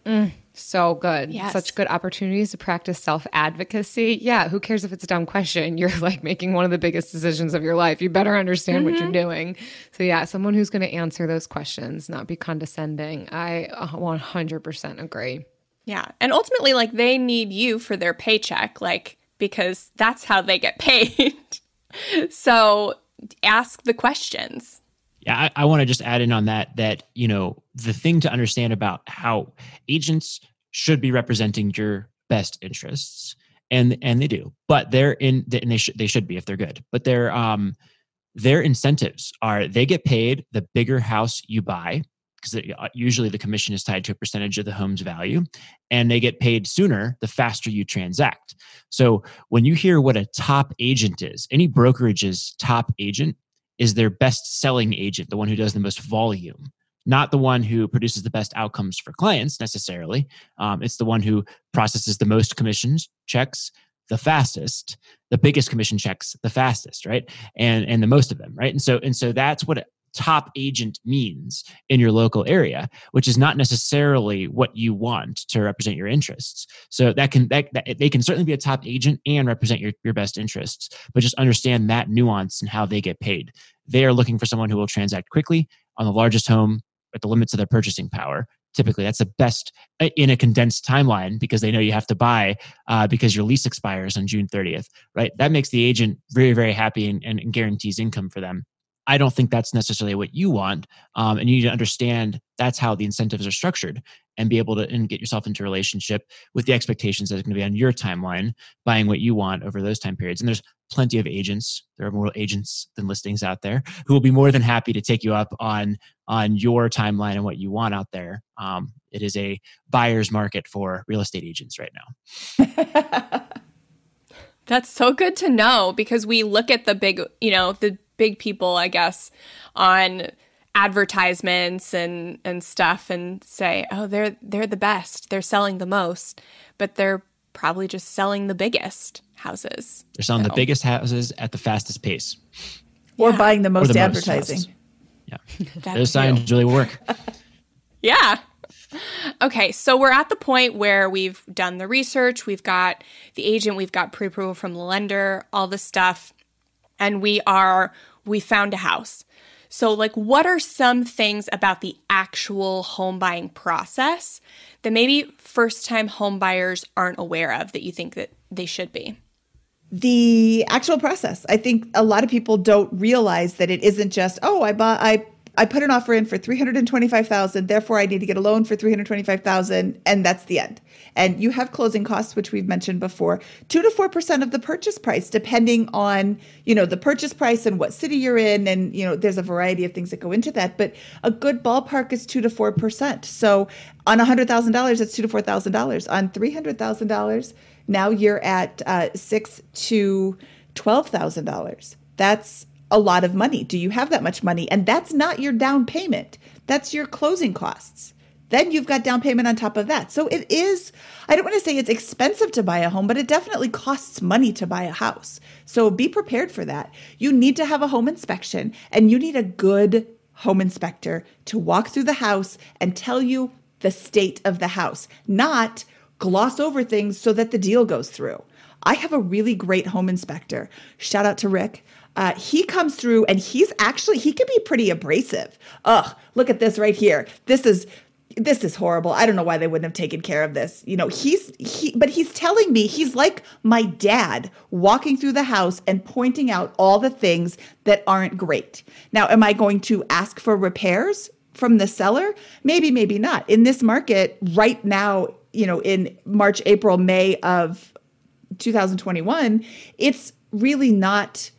[SPEAKER 4] Mm, so good. Yes. Such good opportunities to practice self advocacy. Yeah, who cares if it's a dumb question? [laughs] You're like making one of the biggest decisions of your life. You better understand mm-hmm. what you're mm-hmm. doing. So, yeah, someone who's going to answer those questions, not be condescending. I 100% agree.
[SPEAKER 1] Yeah. And ultimately, like, they need you for their paycheck, like, because that's how they get [laughs] paid. so, ask the questions.
[SPEAKER 6] Yeah, I, I want to just add in on that that, you know, the thing to understand about how agents should be representing your best interests. And and they do. But they're in and they should they should be if they're good. But their um their incentives are they get paid the bigger house you buy because uh, usually the commission is tied to a percentage of the home's value and they get paid sooner the faster you transact so when you hear what a top agent is any brokerage's top agent is their best selling agent, the one who does the most volume, not the one who produces the best outcomes for clients necessarily. Um, it's the one who processes the most commissions checks the fastest, the biggest commission checks the fastest, right? And and the most of them, right? And so and so that's what a top agent means in your local area which is not necessarily what you want to represent your interests so that can that, that, they can certainly be a top agent and represent your, your best interests but just understand that nuance and how they get paid they are looking for someone who will transact quickly on the largest home at the limits of their purchasing power typically that's the best uh, in a condensed timeline because they know you have to buy uh, because your lease expires on june 30th right? That makes the agent very very happy and, and guarantees income for them I don't think that's necessarily what you want. Um, and you need to understand that's how the incentives are structured and be able to and get yourself into a relationship with the expectations that it's going to be on your timeline, buying what you want over those time periods. And there's plenty of agents. There are more agents than listings out there who will be more than happy to take you up on on your timeline and what you want out there. Um, it is a buyer's market for real estate agents right now. [laughs]
[SPEAKER 1] That's so good to know because we look at the big, you know, the big people, I guess, on advertisements and and stuff and say, "Oh, they're they're the best. They're selling the most." But they're probably just selling the biggest houses.
[SPEAKER 6] They're selling
[SPEAKER 1] So,
[SPEAKER 6] the biggest houses at the fastest pace.
[SPEAKER 5] Or buying the most
[SPEAKER 6] the
[SPEAKER 5] advertising.
[SPEAKER 6] houses. Yeah. [laughs] Those signs really work. [laughs]
[SPEAKER 1] Yeah. Okay, so we're at the point where we've done the research, we've got the agent, we've got pre-approval from the lender, all this stuff, and we are we found a house. So like what are some things about the actual home buying process that maybe first-time home buyers aren't aware of that you think that they should be?
[SPEAKER 5] the actual process. I think a lot of people don't realize that it isn't just, oh, I bought I I put an offer in for 325,000, therefore I need to get a loan for 325,000 and that's the end. And you have closing costs which we've mentioned before, 2 to 4% of the purchase price depending on, you know, the purchase price and what city you're in and, you know, there's a variety of things that go into that, but a good ballpark is 2 to 4%. So on $100,000 that's 2 to $4,000. On $300,000 now you're at uh, six to twelve thousand dollars. That's a lot of money. Do you have that much money? And that's not your down payment. That's your closing costs. Then you've got down payment on top of that. So it is, I don't want to say it's expensive to buy a home, but it definitely costs money to buy a house. So be prepared for that. You need to have a home inspection and you need a good home inspector to walk through the house and tell you the state of the house, not gloss over things so that the deal goes through. I have a really great home inspector. Shout out to Rick. Uh, he comes through and he's actually he can be pretty abrasive. Ugh, look at this right here. This is this is horrible. I don't know why they wouldn't have taken care of this. You know, he's he but he's telling me he's like my dad walking through the house and pointing out all the things that aren't great. Now, am I going to ask for repairs from the seller? Maybe, maybe not. In this market right now, you know, in March, April, May of 2021, it's really not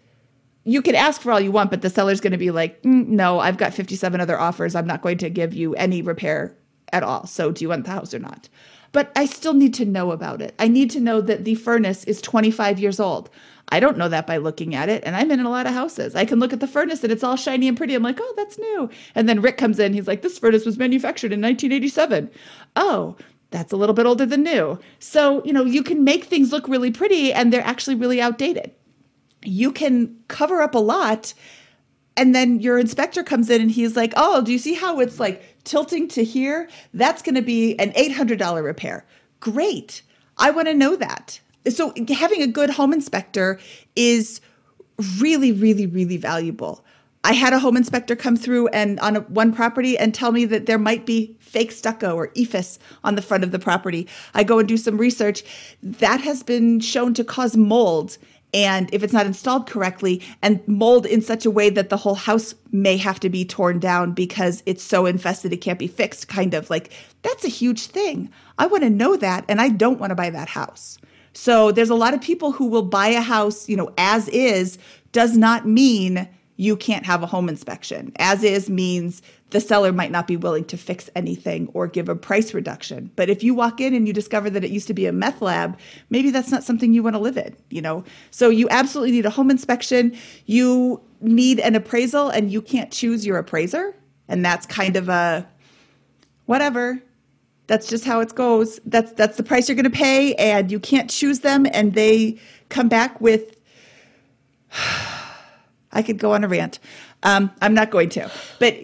[SPEAKER 5] you can ask for all you want, but the seller's going to be like, "Mm, no, I've got 57 other offers. I'm not going to give you any repair at all. So do you want the house or not? But I still need to know about it. I need to know that the furnace is 25 years old. I don't know that by looking at it. And I'm in a lot of houses. I can look at the furnace and it's all shiny and pretty. I'm like, oh, that's new. And then Rick comes in. He's like, this furnace was manufactured in 1987. Oh, that's a little bit older than new. So, you know, you can make things look really pretty and they're actually really outdated you can cover up a lot and then your inspector comes in and he's like oh do you see how it's like tilting to here? That's going to be an $800 repair. Great. I want to know that. So having a good home inspector is really really really valuable. I had a home inspector come through and on a, one property and tell me that there might be fake stucco or EIFS on the front of the property. I go and do some research. That has been shown to cause mold and if it's not installed correctly and mold in such a way that the whole house may have to be torn down because it's so infested it can't be fixed kind of like that's a huge thing. I want to know that and i don't want to buy that house. So there's a lot of people who will buy a house you know as is does not mean you can't have a home inspection as is means the seller might not be willing to fix anything or give a price reduction. But if you walk in and you discover that it used to be a meth lab, maybe that's not something you want to live in, you know? So you absolutely need a home inspection. You need an appraisal and you can't choose your appraiser. And that's kind of a whatever. That's just how it goes. That's that's the price you're going to pay and you can't choose them and they come back with I could go on a rant. Um, I'm not going to. But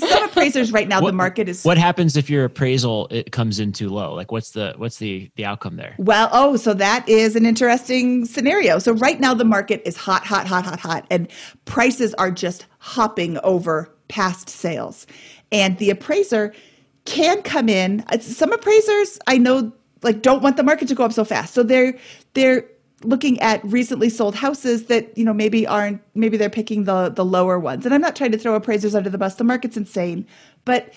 [SPEAKER 5] some appraisers right now, the market is
[SPEAKER 6] What happens if your appraisal it comes in too low? Like what's the what's the the outcome there?
[SPEAKER 5] Well, oh, so that is an interesting scenario. So right now the market is hot, hot, hot, hot, hot, and prices are just hopping over past sales. And the appraiser can come in. Some appraisers I know like don't want the market to go up so fast. So they're they're looking at recently sold houses that you know maybe aren't maybe they're picking the the lower ones. And i'm not trying to throw appraisers under the bus. The market's insane. But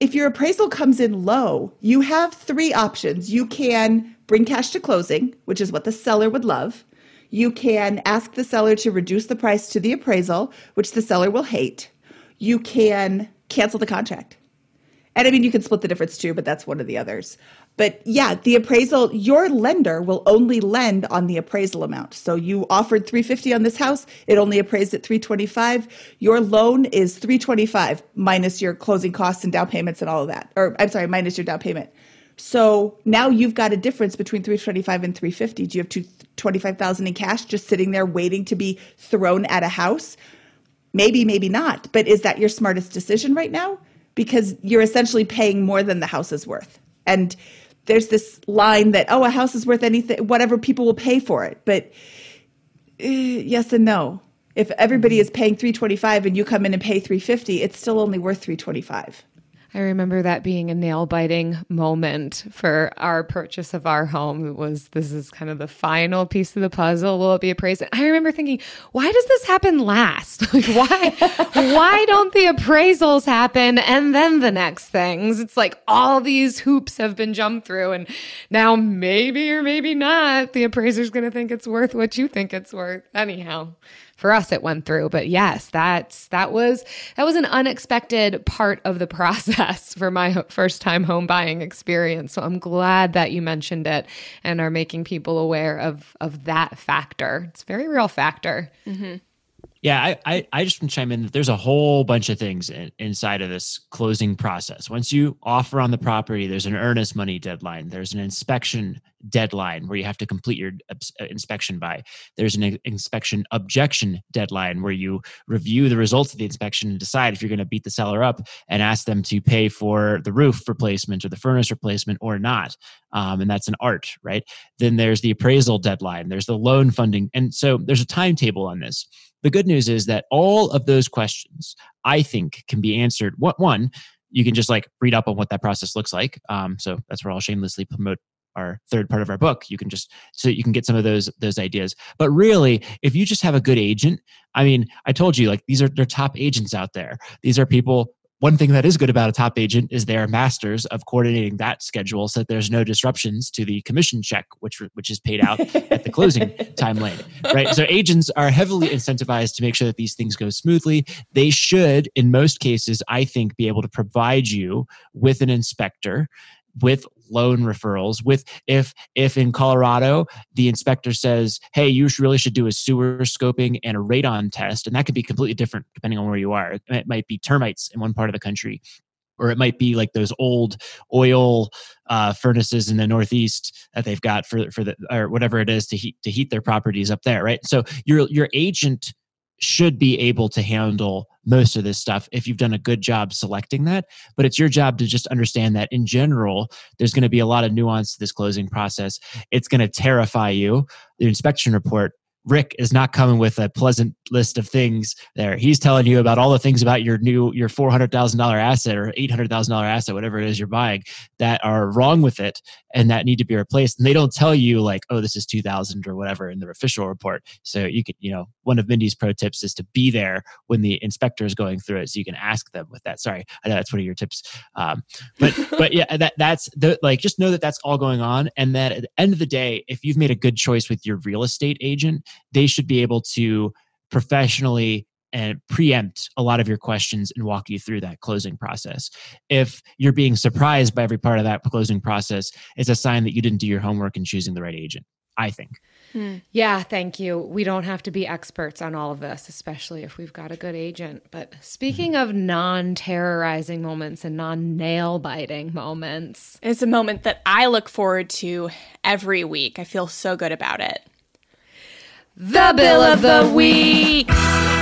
[SPEAKER 5] if your appraisal comes in low you have three options. You can bring cash to closing which is what the seller would love. You can ask the seller to reduce the price to the appraisal which the seller will hate. You can cancel the contract. And I mean, you can split the difference too, but that's one of the others. But yeah, the appraisal, your lender will only lend on the appraisal amount. So you offered 350 on this house, it only appraised at 325. Your loan is 325 minus your closing costs and down payments and all of that. Or I'm sorry, minus your down payment. So now you've got a difference between 325 and 350. Do you have two, 25,000 in cash just sitting there waiting to be thrown at a house? Maybe, maybe not. But is that your smartest decision right now? because you're essentially paying more than the house is worth. And there's this line that, oh, a house is worth anything, whatever people will pay for it. But uh, yes and no. If everybody is paying 325 and you come in and pay 350, it's still only worth 325.
[SPEAKER 4] I remember that being a nail biting moment for our purchase of our home. It was this is kind of the final piece of the puzzle. Will it be appraised? I remember thinking, why does this happen last? [laughs] Like why why don't the appraisals happen and then the next things? It's like all these hoops have been jumped through and now maybe or maybe not the appraiser's gonna think it's worth what you think it's worth. Anyhow for us it went through but yes that's that was that was an unexpected part of the [laughs] process for my first time home buying experience so i'm glad that you mentioned it and are making people aware of of that factor it's a very real factor
[SPEAKER 1] Mm-hmm.
[SPEAKER 6] Yeah, I, I, I just want to chime in that there's a whole bunch of things in, inside of this closing process. Once you offer on the property, there's an earnest money deadline. There's an inspection deadline where you have to complete your uh, inspection by. There's an inspection objection deadline where you review the results of the inspection and decide if you're going to beat the seller up and ask them to pay for the roof replacement or the furnace replacement or not. Um, and that's an art, right? Then there's the appraisal deadline. There's the loan funding, and so there's a timetable on this. The good news is that all of those questions, I think, can be answered. What one, you can just like read up on what that process looks like. Um, so that's where I'll shamelessly promote our third part of our book. You can just so you can get some of those those ideas. But really, if you just have a good agent, I mean, I told you like these are they're top agents out there. These are people one thing that is good about a top agent is they are masters of coordinating that schedule so that there's no disruptions to the commission check which which is paid out at the closing [laughs] time lane right so agents are heavily incentivized to make sure that these things go smoothly they should in most cases i think be able to provide you with an inspector with loan referrals with if if in colorado the inspector says hey you really should do a sewer scoping and a radon test and that could be completely different depending on where you are. It might be termites in one part of the country or it might be like those old oil uh, furnaces in the northeast that they've got for for the or whatever it is to heat to heat their properties up there right? So your your agent should be able to handle most of this stuff if you've done a good job selecting that. But it's your job to just understand that in general, there's going to be a lot of nuance to this closing process. It's going to terrify you. The inspection report Rick is not coming with a pleasant list of things there. He's telling you about all the things about your new your four hundred thousand dollar asset or eight hundred thousand dollar asset, whatever it is you're buying, that are wrong with it and that need to be replaced. And they don't tell you like, oh, this is two thousand or whatever in their official report. So you could, you know, one of Mindy's pro tips is to be there when the inspector is going through it, so you can ask them with that. Sorry, I know that's one of your tips, um, but [laughs] but yeah, that that's the like just know that that's all going on, and that at the end of the day, if you've made a good choice with your real estate agent they should be able to professionally and preempt a lot of your questions and walk you through that closing process. If you're being surprised by every part of that closing process, it's a sign that you didn't do your homework in choosing the right agent, I think. Hmm.
[SPEAKER 4] Yeah, thank you. We don't have to be experts on all of this, especially if we've got a good agent. But speaking mm-hmm. of non terrorizing moments and non nail biting moments,
[SPEAKER 1] It's a moment that I look forward to every week. I feel so good about it.
[SPEAKER 4] the bill of the week.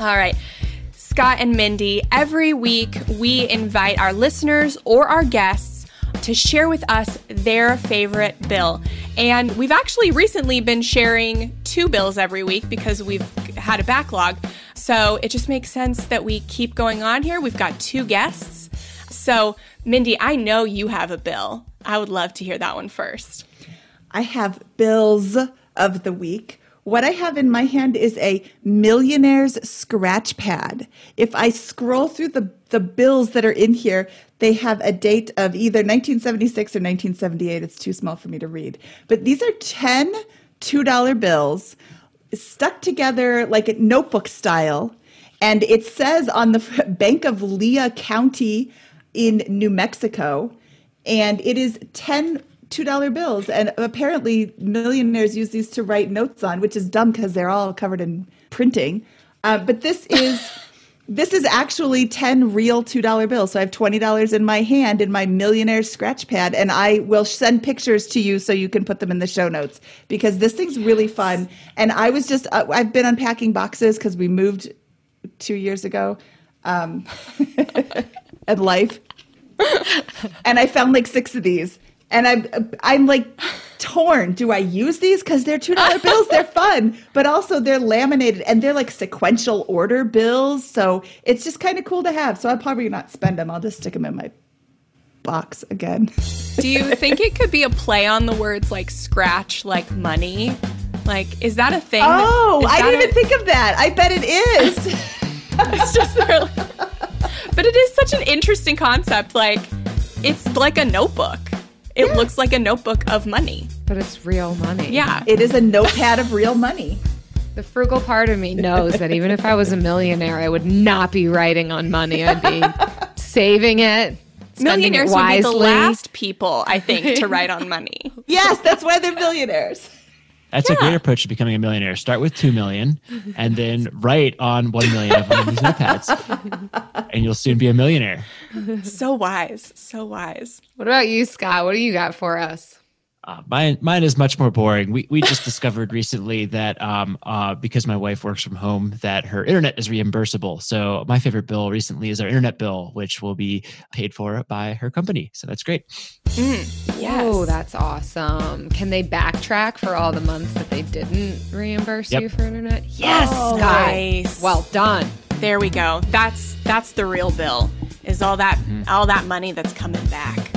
[SPEAKER 1] All right. Scott and Mindy, every week we invite our listeners or our guests to share with us their favorite bill. And we've actually recently been sharing two bills every week because we've had a backlog. So it just makes sense that we keep going on here. We've got two guests. So, Mindy, I know you have a bill. I would love to hear that one first.
[SPEAKER 5] I have bills of the week. What I have in my hand is a millionaire's scratch pad. If I scroll through the, the bills that are in here, they have a date of either 1976 or 1978. It's too small for me to read. But these are 10 $2 bills stuck together like a notebook style. And it says on the [laughs] Bank of Lea County in New Mexico. And it is 10 $2 bills. And apparently, millionaires use these to write notes on, which is dumb because they're all covered in printing. Uh, but this is. [laughs] This is actually 10 real $2 bills. So I have $20 in my hand in my millionaire scratch pad, and I will send pictures to you so you can put them in the show notes because this thing's really fun. And I was just, uh, I've been unpacking boxes because we moved two years ago um, [laughs] and life. and I found like six of these. And I'm, I'm like torn. Do I use these? Because they're $2 bills. They're [laughs] fun, but also they're laminated and they're like sequential order bills. So it's just kind of cool to have. So I'll probably not spend them. I'll just stick them in my box again.
[SPEAKER 1] Do you think it could be a play on the words like scratch, like money? Like, is that a thing?
[SPEAKER 5] Oh,
[SPEAKER 1] is
[SPEAKER 5] I didn't
[SPEAKER 1] a-
[SPEAKER 5] even think of that. I bet it is. [laughs]
[SPEAKER 1] It's just really, [laughs] but it is such an interesting concept. Like, it's like a notebook. It looks like a notebook of money.
[SPEAKER 4] But it's real money.
[SPEAKER 1] Yeah.
[SPEAKER 5] it is a notepad of real money.
[SPEAKER 4] The frugal part of me knows that even if I was a millionaire, I would not be writing on money. I'd be [laughs] saving it, spending
[SPEAKER 1] Millionaires
[SPEAKER 4] it
[SPEAKER 1] would be
[SPEAKER 4] wisely.
[SPEAKER 1] the last people, I think, to write on money.
[SPEAKER 5] Yes, that's why they're millionaires.
[SPEAKER 6] That's a great approach to becoming a millionaire. Start with two million, and then write on one million of one of these notepads, and you'll soon be a millionaire. [laughs]
[SPEAKER 1] So wise. So wise.
[SPEAKER 4] What about you, Scott? What do you got for us?
[SPEAKER 6] Uh, mine, mine is much more boring. We we just [laughs] discovered recently that um uh because my wife works from home that her internet is reimbursable. So my favorite bill recently is our internet bill, which will be paid for by her company. So that's great.
[SPEAKER 1] Yes.
[SPEAKER 4] Oh, that's awesome. Can they backtrack for all the months that they didn't reimburse
[SPEAKER 6] Yep.
[SPEAKER 4] you for internet? Yes,
[SPEAKER 1] Oh,
[SPEAKER 4] Scott.
[SPEAKER 1] nice.
[SPEAKER 4] Well done.
[SPEAKER 1] There we go. That's that's the real bill. Is all that all that money that's coming back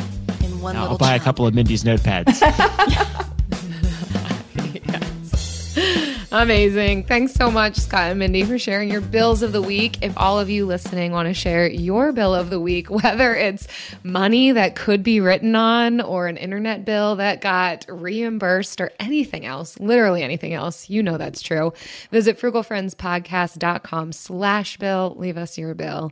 [SPEAKER 1] in one
[SPEAKER 6] I'll
[SPEAKER 1] little
[SPEAKER 6] buy a couple of Mindy's notepads. [laughs]
[SPEAKER 4] Amazing. Thanks so much, Scott and Mindy, for sharing your bills of the week. If all of you listening want to share your bill of the week, [laughs] whether it's money that could be written on or an internet bill that got reimbursed or anything else, literally anything else, you know that's true. Visit frugalfriendspodcast.com slash bill. Leave us your bill.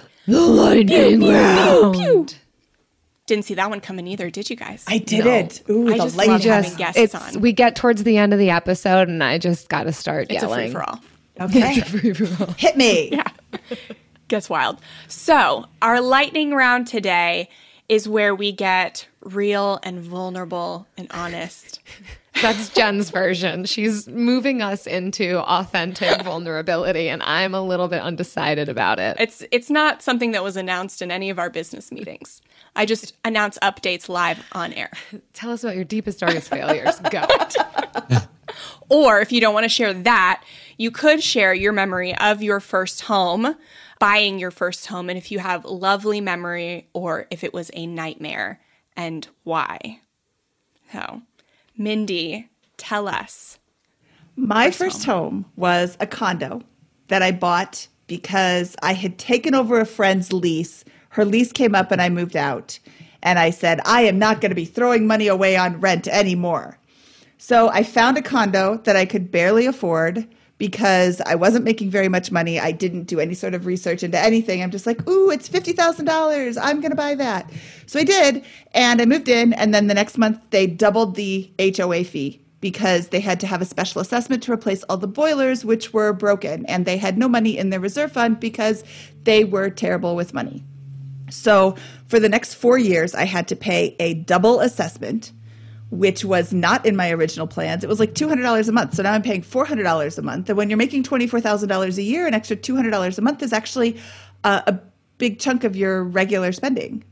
[SPEAKER 4] the lightning round.
[SPEAKER 1] Didn't see that one coming either, did you guys?
[SPEAKER 5] I did it. Ooh,
[SPEAKER 1] I
[SPEAKER 5] the
[SPEAKER 1] just
[SPEAKER 5] light
[SPEAKER 1] love having
[SPEAKER 4] Just
[SPEAKER 1] guests
[SPEAKER 4] it's
[SPEAKER 1] on.
[SPEAKER 4] we get towards the end of the episode and I just got to start yelling.
[SPEAKER 1] it's a
[SPEAKER 4] yelling.
[SPEAKER 1] free for all.
[SPEAKER 5] Okay. Hit me. [laughs]
[SPEAKER 1] Yeah. Gets wild. So, our lightning round today is where we get real and vulnerable and honest. [laughs]
[SPEAKER 4] That's Jen's version. She's moving us into authentic [laughs] vulnerability and I'm a little bit undecided about it.
[SPEAKER 1] It's it's not something that was announced in any of our business meetings. I just announce updates live on air. [laughs]
[SPEAKER 4] Tell us about your deepest darkest failures. [laughs] Go.
[SPEAKER 1] Or if you don't want to share that, you could share your memory of your first home, buying your first home, and if you have lovely memory or if it was a nightmare and why. So, Mindy, tell us.
[SPEAKER 5] My first, home. was a condo that I bought because I had taken over a friend's lease. Her lease came up and I moved out. And I said, I am not going to be throwing money away on rent anymore. So I found a condo that I could barely afford because I wasn't making very much money. I didn't do any sort of research into anything. I'm just like, ooh, it's $50,000. I'm going to buy that. So I did. And I moved in. And then the next month, they doubled the HOA fee because they had to have a special assessment to replace all the boilers, which were broken. And they had no money in their reserve fund because they were terrible with money. So for the next four years, I had to pay a double assessment, which was not in my original plans. It was like $200 a month. So now I'm paying $400 a month. And when you're making $24,000 a year, an extra $200 a month is actually uh, a big chunk of your regular spending.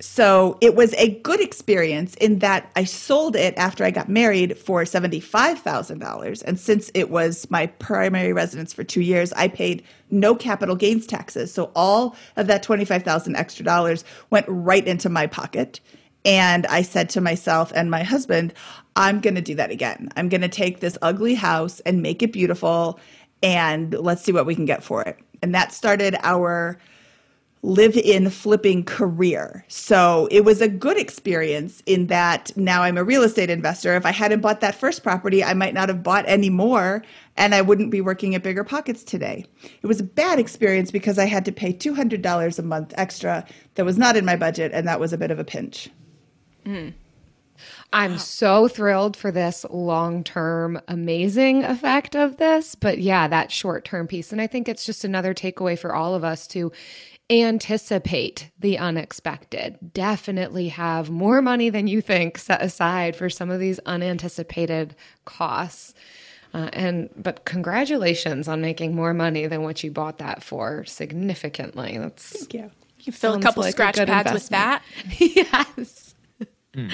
[SPEAKER 5] So it was a good experience in that I sold it after I got married for $75,000. And since it was my primary residence for two years, I paid no capital gains taxes. So all of that 25,000 extra dollars went right into my pocket. And I said to myself and my husband, I'm going to do that again. I'm going to take this ugly house and make it beautiful and let's see what we can get for it. And that started our live in flipping career. So it was a good experience in that now I'm a real estate investor. If I hadn't bought that first property, I might not have bought any more and I wouldn't be working at Bigger Pockets today. It was a bad experience because I had to pay $200 a month extra that was not in my budget and that was a bit of a pinch.
[SPEAKER 4] I'm so thrilled for this long term amazing effect of this. But yeah, that short term piece. And I think it's just another takeaway for all of us to anticipate the unexpected. Definitely have more money than you think set aside for some of these unanticipated costs. Uh, and but congratulations on making more money than what you bought that for significantly. That's
[SPEAKER 5] Thank you.
[SPEAKER 1] You can fill a couple
[SPEAKER 4] like
[SPEAKER 1] scratch
[SPEAKER 4] good
[SPEAKER 1] pads with that. [laughs]
[SPEAKER 4] yes. [laughs]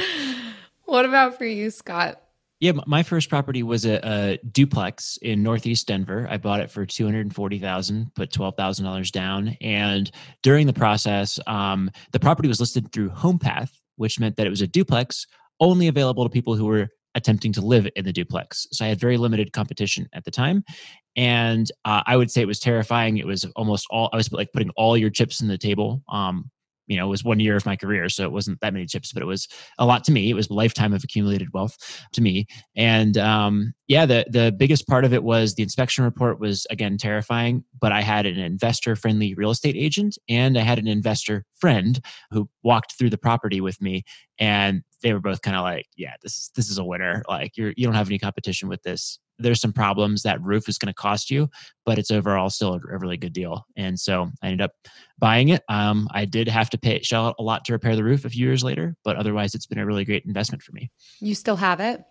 [SPEAKER 4] What about for you, Scott?
[SPEAKER 6] Yeah, my first property was a, a duplex in Northeast Denver. I bought it for two hundred forty thousand, put twelve thousand dollars down, and during the process, um, the property was listed through HomePath, which meant that it was a duplex only available to people who were attempting to live in the duplex. So I had very limited competition at the time, and uh, I would say it was terrifying. It was almost all I was like putting all your chips in the table. Um, you know, it was one year of my career, so it wasn't that many chips, but it was a lot to me. It was a lifetime of accumulated wealth to me. And um, yeah, the the biggest part of it was the inspection report was again terrifying. But I had an investor friendly real estate agent, and I had an investor friend who walked through the property with me, and they were both kind of like, "Yeah, this is this is a winner. Like you're you don't have any competition with this." There's some problems. That roof is going to cost you, but it's overall still a, a really good deal. And so I ended up buying it. Um, I did have to pay shell out a lot to repair the roof a few years later, but otherwise it's been a really great investment for me.
[SPEAKER 4] You still have it?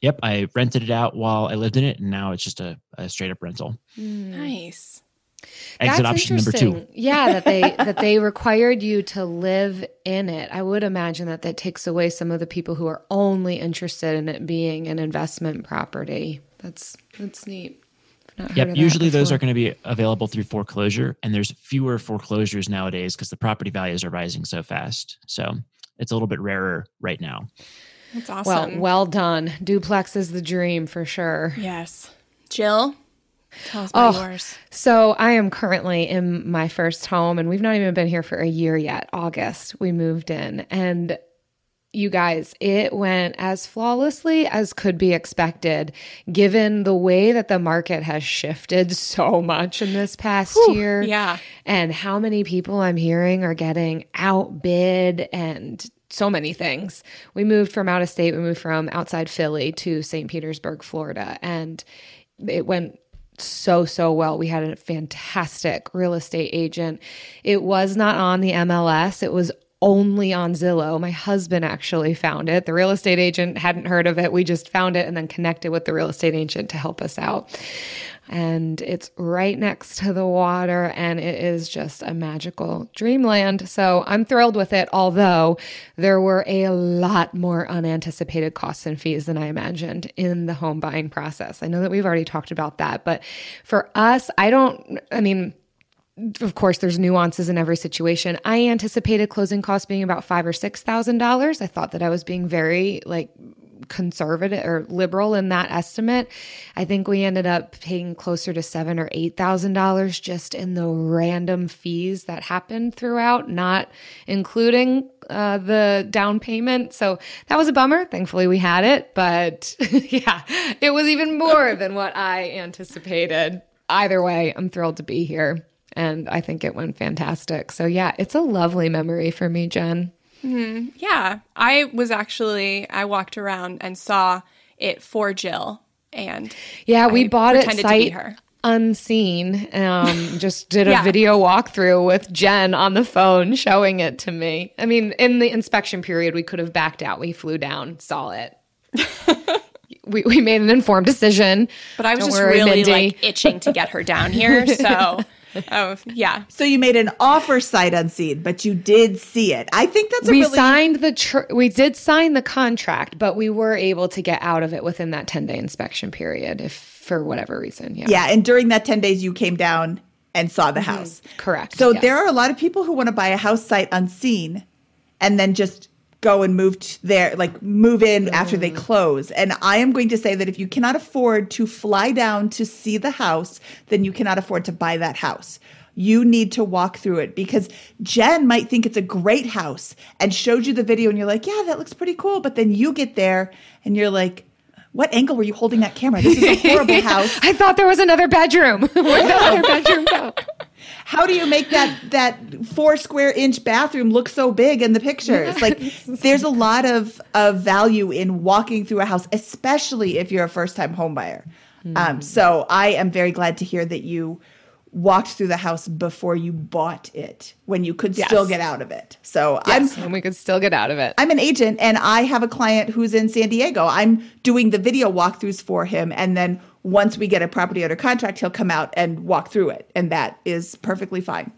[SPEAKER 6] Yep, I rented it out while I lived in it, and now it's just a, a straight up rental.
[SPEAKER 1] Nice.
[SPEAKER 6] Exit option number two.
[SPEAKER 4] yeah, that they [laughs] that they required you to live in it. I would imagine that that takes away some of the people who are only interested in it being an investment property. That's that's neat. I've not heard
[SPEAKER 6] Yep. Usually those are going to be available through foreclosure, and there's fewer foreclosures nowadays because the property values are rising so fast. So it's a little bit rarer right now.
[SPEAKER 1] That's
[SPEAKER 4] well,
[SPEAKER 1] awesome.
[SPEAKER 4] well done. Duplex is the dream for sure.
[SPEAKER 1] yes. Jill, tell us about
[SPEAKER 4] Oh.
[SPEAKER 1] yours.
[SPEAKER 4] So I am currently in my first home, and we've not even been here for a year yet. August, we moved in, and you guys, it went as flawlessly as could be expected, given the way that the market has shifted so much in this past year.
[SPEAKER 1] yeah.
[SPEAKER 4] And how many people I'm hearing are getting outbid and so many things. We moved from out of state, we moved from outside Philly to St. Petersburg, Florida, and it went so so well. We had a fantastic real estate agent. It was not on the MLS. It was only on Zillow. My husband actually found it. The real estate agent hadn't heard of it. We just found it and then connected with the real estate agent to help us out. And it's right next to the water and it is just a magical dreamland. So I'm thrilled with it, although there were a lot more unanticipated costs and fees than I imagined in the home buying process. I know that we've already talked about that, but for us, I don't, I mean, of course, there's nuances in every situation. I anticipated closing costs being about five or six thousand dollars. I thought that I was being very like conservative or liberal in that estimate. I think we ended up paying closer to seven or eight thousand dollars just in the random fees that happened throughout, not including uh, the down payment. So that was a bummer. Thankfully, we had it, but [laughs] yeah, it was even more than what I anticipated. Either way, I'm thrilled to be here. And I think it went fantastic. So, yeah, it's a lovely memory for me, Jen.
[SPEAKER 1] Yeah. I was actually, I walked around and saw it for Jill. And
[SPEAKER 4] Yeah, we
[SPEAKER 1] I
[SPEAKER 4] bought it
[SPEAKER 1] pretended to be
[SPEAKER 4] sight
[SPEAKER 1] her.
[SPEAKER 4] unseen. Um, [laughs] just did a
[SPEAKER 1] Yeah.
[SPEAKER 4] video walkthrough with Jen on the phone showing it to me. I mean, in the inspection period, we could have backed out. We flew down, saw it. [laughs] we, we made an informed decision.
[SPEAKER 1] But I was
[SPEAKER 4] Don't
[SPEAKER 1] just
[SPEAKER 4] worry,
[SPEAKER 1] really
[SPEAKER 4] Mindy.
[SPEAKER 1] like itching to get her down here. So, [laughs] [laughs] oh, yeah.
[SPEAKER 5] So you made an offer sight unseen, but you did see it. I think that's a
[SPEAKER 4] we
[SPEAKER 5] really
[SPEAKER 4] signed the tr- we did sign the contract, but we were able to get out of it within that 10 day inspection period if for whatever reason. Yeah.
[SPEAKER 5] yeah. And during that ten days, you came down and saw the mm-hmm. house.
[SPEAKER 4] Correct.
[SPEAKER 5] So
[SPEAKER 4] yes.
[SPEAKER 5] there are a lot of people who want to buy a house sight unseen, and then just go and move there, like move in after they mm. close. And I am going to say that if you cannot afford to fly down to see the house, then you cannot afford to buy that house. You need to walk through it because Jen might think it's a great house and showed you the video, and you're like, yeah, that looks pretty cool. But then you get there and you're like, what angle were you holding that camera? This is a horrible [laughs] house.
[SPEAKER 4] I thought there was another bedroom. [laughs] Where'd the other bedroom go? [laughs]
[SPEAKER 5] How do you make that that four square inch bathroom look so big in the pictures? Like there's a lot of of value in walking through a house, especially if you're a first time home buyer. Um, so I am very glad to hear that you walked through the house before you bought it when you could still get out of it. So
[SPEAKER 4] Yes,
[SPEAKER 5] I'm
[SPEAKER 4] and we could still get out of it.
[SPEAKER 5] I'm an agent and I have a client who's in San Diego. I'm doing the video walkthroughs for him. And then once we get a property under contract, he'll come out and walk through it. And that is perfectly fine.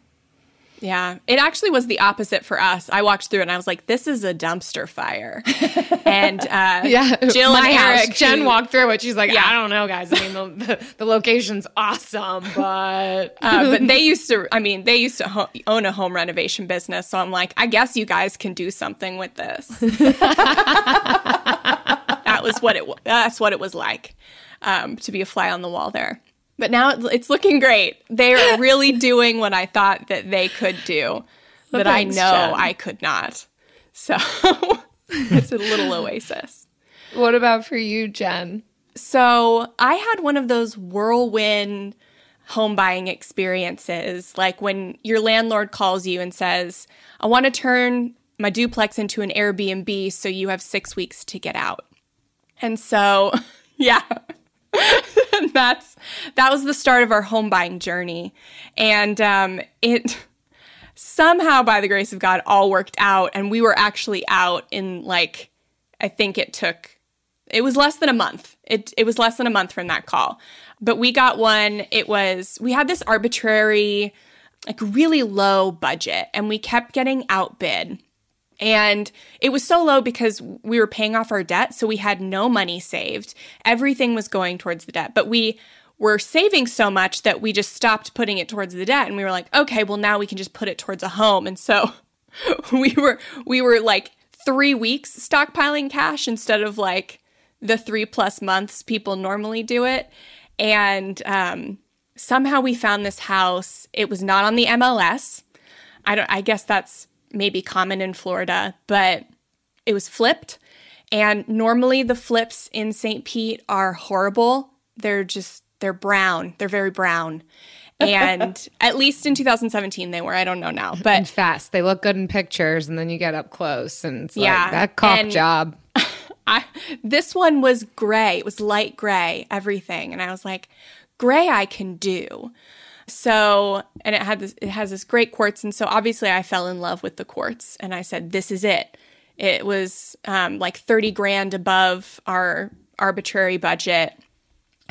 [SPEAKER 1] Yeah. It actually was the opposite for us. I walked through and I was like, this is a dumpster fire. [laughs] and uh,
[SPEAKER 4] yeah,
[SPEAKER 1] Jill
[SPEAKER 4] my
[SPEAKER 1] and
[SPEAKER 4] house.
[SPEAKER 1] Eric,
[SPEAKER 4] Jen
[SPEAKER 1] who-
[SPEAKER 4] walked through it. She's like,
[SPEAKER 1] Yeah.
[SPEAKER 4] I don't know, guys. I mean, the, the, the location's awesome, but [laughs]
[SPEAKER 1] Uh, but they used to, I mean, they used to ho- own a home renovation business. So I'm like, I guess you guys can do something with this. [laughs] that was what it. That's what it was like um, to be a fly on the wall there. But now it's looking great. They're [laughs] really doing what I thought that they could do, that I know
[SPEAKER 4] Jen.
[SPEAKER 1] I could not. So [laughs] it's a little [laughs] oasis.
[SPEAKER 4] what about for you, Jen?
[SPEAKER 1] So I had one of those whirlwind home buying experiences, like when your landlord calls you and says, I want to turn my duplex into an Airbnb so you have six weeks to get out. And so, yeah. [laughs] That's that was the start of our home buying journey. And um, it somehow by the grace of God all worked out and we were actually out in like I think it took it was less than a month. It it was less than a month from that call. But we got one. It was we had this arbitrary like really low budget and we kept getting outbid. And it was so low because we were paying off our debt, so we had no money saved. Everything was going towards the debt. But we were saving so much that we just stopped putting it towards the debt and we were like, "Okay, well now we can just put it towards a home." And so [laughs] we were we were like 3 weeks stockpiling cash instead of like the 3 plus months people normally do it. And um somehow we found this house. It was not on the MLS. I don't I guess that's maybe common in Florida, but it was flipped. And normally the flips in St. Pete are horrible. They're just they're brown. They're very brown. And [laughs] at least in 2017 they were. I don't know now.
[SPEAKER 4] and
[SPEAKER 1] But
[SPEAKER 4] fast. They look good in pictures, and then you get up close, and it's
[SPEAKER 1] Yeah,
[SPEAKER 4] like that cop
[SPEAKER 1] and-
[SPEAKER 4] job. [laughs]
[SPEAKER 1] I this one was gray. It was light gray, everything. And I was like, gray I can do. So, and it had this it has this great quartz and so obviously I fell in love with the quartz and I said this is it. It was um, like 30 grand above our arbitrary budget.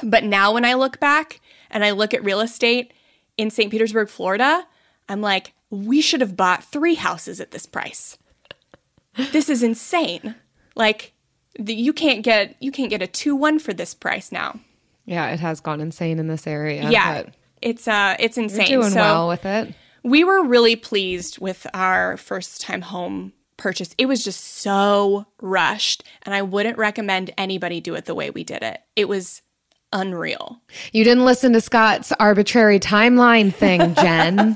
[SPEAKER 1] But now when I look back and I look at real estate in St. Petersburg, Florida, I'm like, we should have bought three houses at this price. This is insane. Like the, you can't get you can't get a 2-1 for this price now.
[SPEAKER 4] Yeah, it has gone insane in this area.
[SPEAKER 1] yeah.
[SPEAKER 4] but
[SPEAKER 1] It's uh it's insane.
[SPEAKER 4] you're
[SPEAKER 1] insane.
[SPEAKER 4] doing
[SPEAKER 1] so
[SPEAKER 4] well with it.
[SPEAKER 1] we were really pleased with our first time home purchase. It was just so rushed and I wouldn't recommend anybody do it the way we did it. It was unreal.
[SPEAKER 4] You didn't listen to Scott's arbitrary timeline thing, [laughs] Jen.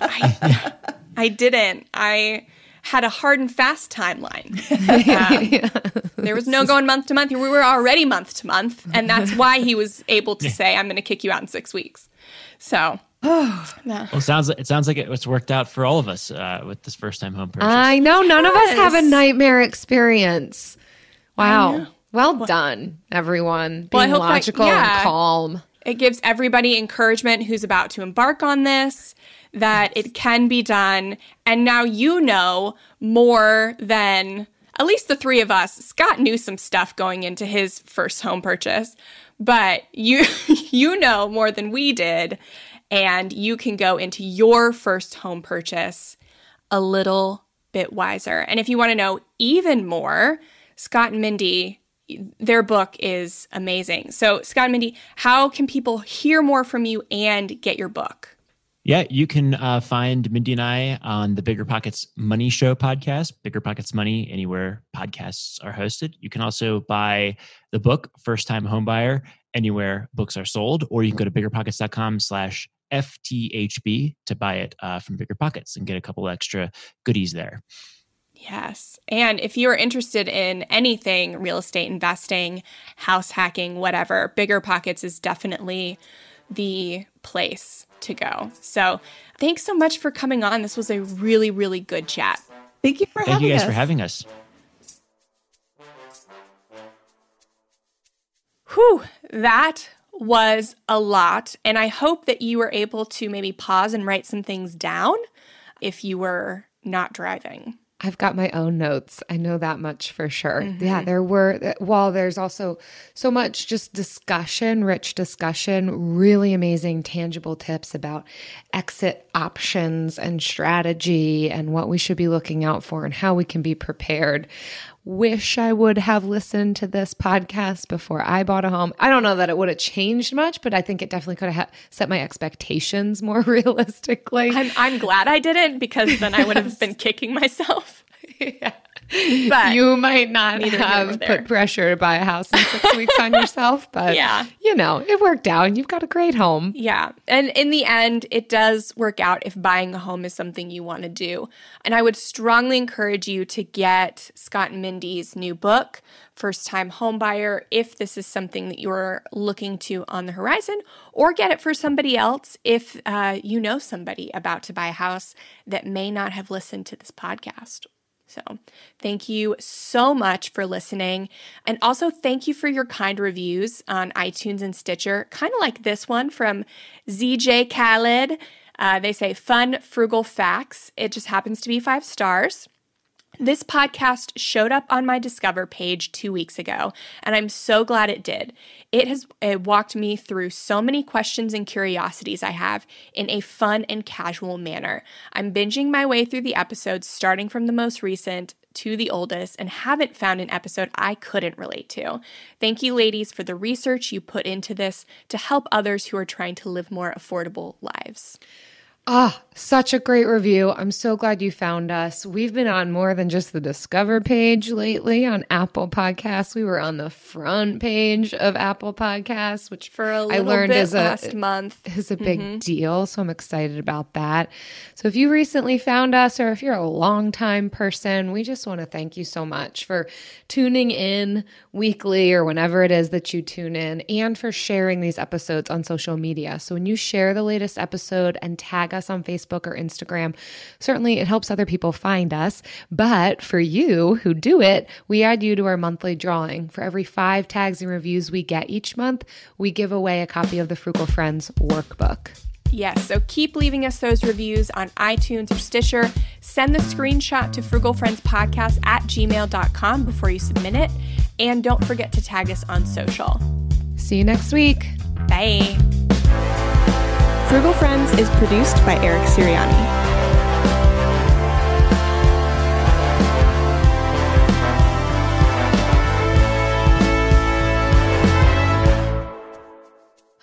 [SPEAKER 1] I didn't. I had a hard and fast timeline. [laughs] Um, there was no going month to month. We were already month to month, and that's [laughs] why he was able to say, "I'm going to kick you out in six weeks." So, [sighs]
[SPEAKER 6] Well, it sounds like it sounds like it was worked out for all of us uh, with this first time home purchase.
[SPEAKER 4] I know none of us have a nightmare experience. Wow. Well done, everyone.
[SPEAKER 1] Well, I
[SPEAKER 4] Being
[SPEAKER 1] hope that-
[SPEAKER 4] logical
[SPEAKER 1] yeah.
[SPEAKER 4] and calm.
[SPEAKER 1] it gives everybody encouragement who's about to embark on this that it can be done. And now you know more than at least the three of us. Scott knew some stuff going into his first home purchase, but you [laughs] you know more than we did and you can go into your first home purchase a little bit wiser. And if you want to know even more, Scott and Mindy their book is amazing. So, Scott and Mindy, how can people hear more from you and get your book?
[SPEAKER 6] Yeah, you can uh, find Mindy and I on the Bigger Pockets Money Show podcast, Bigger Pockets Money, anywhere podcasts are hosted. You can also buy the book, First Time Homebuyer, anywhere books are sold, or you can go to biggerpockets.com slash FTHB to buy it uh, from Bigger Pockets and get a couple extra goodies there.
[SPEAKER 1] Yes. And if you are interested in anything real estate investing, house hacking, whatever, Bigger Pockets is definitely the place to go. So, thanks so much for coming on. This was a really, really good chat.
[SPEAKER 5] Thank you for having us.
[SPEAKER 6] Thank
[SPEAKER 5] having
[SPEAKER 6] you guys
[SPEAKER 5] us.
[SPEAKER 6] for having us.
[SPEAKER 1] Whew, that was a lot. And I hope that you were able to maybe pause and write some things down if you were not driving.
[SPEAKER 4] I've got my own notes. I know that much for sure.
[SPEAKER 1] Mm-hmm.
[SPEAKER 4] Yeah, there were, while there's also so much just discussion, rich discussion, really amazing tangible tips about exit options and strategy and what we should be looking out for and how we can be prepared. Wish I would have listened to this podcast before I bought a home. I don't know that it would have changed much, but I think it definitely could have set my expectations more [laughs] realistically.
[SPEAKER 1] I'm, I'm glad I didn't because then I would have been kicking myself. [laughs] But
[SPEAKER 4] you might not have put pressure to buy a house in six [laughs] weeks on yourself, but
[SPEAKER 1] Yeah.
[SPEAKER 4] you know, it worked out and you've got a great home.
[SPEAKER 1] Yeah. And in the end, it does work out if buying a home is something you want to do. And I would strongly encourage you to get Scott and Mindy's new book, First Time Home Buyer, if this is something that you're looking to on the horizon, or get it for somebody else if uh, you know somebody about to buy a house that may not have listened to this podcast. So, thank you so much for listening. And also, thank you for your kind reviews on iTunes and Stitcher, kind of like this one from ZJ Khaled. Uh, they say, fun, frugal facts. It just happens to be five stars. This podcast showed up on my Discover page two weeks ago, and I'm so glad it did. It has it walked me through so many questions and curiosities I have in a fun and casual manner. I'm binging my way through the episodes, starting from the most recent to the oldest, and haven't found an episode I couldn't relate to. Thank you, ladies, for the research you put into this to help others who are trying to live more affordable lives.
[SPEAKER 4] Ah, such a great review. I'm so glad you found us. We've been on more than just the Discover page lately on Apple Podcasts. We were on the front page of Apple Podcasts, which
[SPEAKER 1] For a
[SPEAKER 4] I
[SPEAKER 1] little
[SPEAKER 4] learned
[SPEAKER 1] bit
[SPEAKER 4] is a
[SPEAKER 1] last month.
[SPEAKER 4] is a big deal. So I'm excited about that. So if you recently found us or if you're a longtime person, we just want to thank you so much for tuning in weekly or whenever it is that you tune in and for sharing these episodes on social media. So when you share the latest episode and tag us on Facebook or Instagram, certainly it helps other people find us. But for you who do it, we add you to our monthly drawing. For every five tags and reviews we get each month, we give away a copy of the Frugal Friends workbook.
[SPEAKER 1] Yes, so keep leaving us those reviews on iTunes or Stitcher. Send the screenshot to frugalfriendspodcast at gmail.com before you submit it. And don't forget to tag us on social.
[SPEAKER 4] See you next week.
[SPEAKER 1] Bye.
[SPEAKER 7] Frugal Friends is produced by Eric Siriani.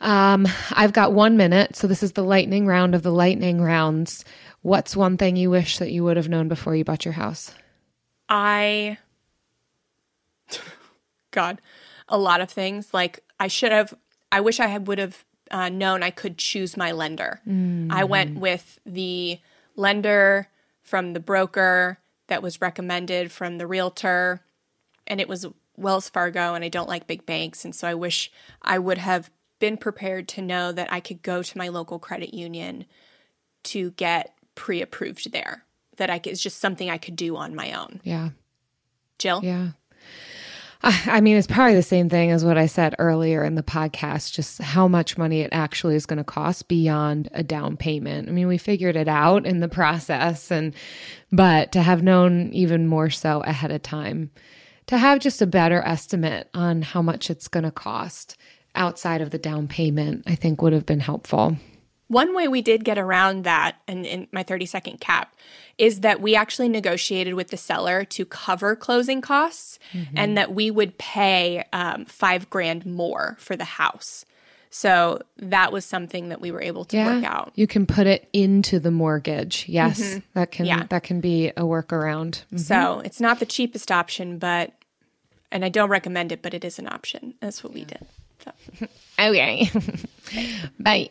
[SPEAKER 4] Um, I've got one minute, so this is the lightning round of the lightning rounds. What's one thing you wish that you would have known before you bought your house?
[SPEAKER 1] I, God, a lot of things. Like I should have, I wish I had would have uh, known I could choose my lender. I went with the lender from the broker that was recommended from the realtor, and it was Wells Fargo, and I don't like big banks, and so I wish I would have been prepared to know that I could go to my local credit union to get pre-approved there. That I could, it's just something I could do on my own.
[SPEAKER 4] Yeah,
[SPEAKER 1] Jill?
[SPEAKER 4] yeah. I mean, it's probably the same thing as what I said earlier in the podcast, just how much money it actually is going to cost beyond a down payment. I mean, we figured it out in the process and but to have known even more so ahead of time, to have just a better estimate on how much it's going to cost outside of the down payment, I think would have been helpful.
[SPEAKER 1] One way we did get around that, and in my 30 second cap, is that we actually negotiated with the seller to cover closing costs and that we would pay um, five grand more for the house. So that was something that we were able to work out.
[SPEAKER 4] You can put it into the mortgage. Yes, that can
[SPEAKER 1] Yeah.
[SPEAKER 4] that can be a workaround. Mhm.
[SPEAKER 1] So it's not the cheapest option, but, and I don't recommend it, but it is an option. That's what we did. So. [laughs]
[SPEAKER 4] Okay. [laughs] Bye.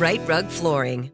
[SPEAKER 8] Rite Rug Flooring.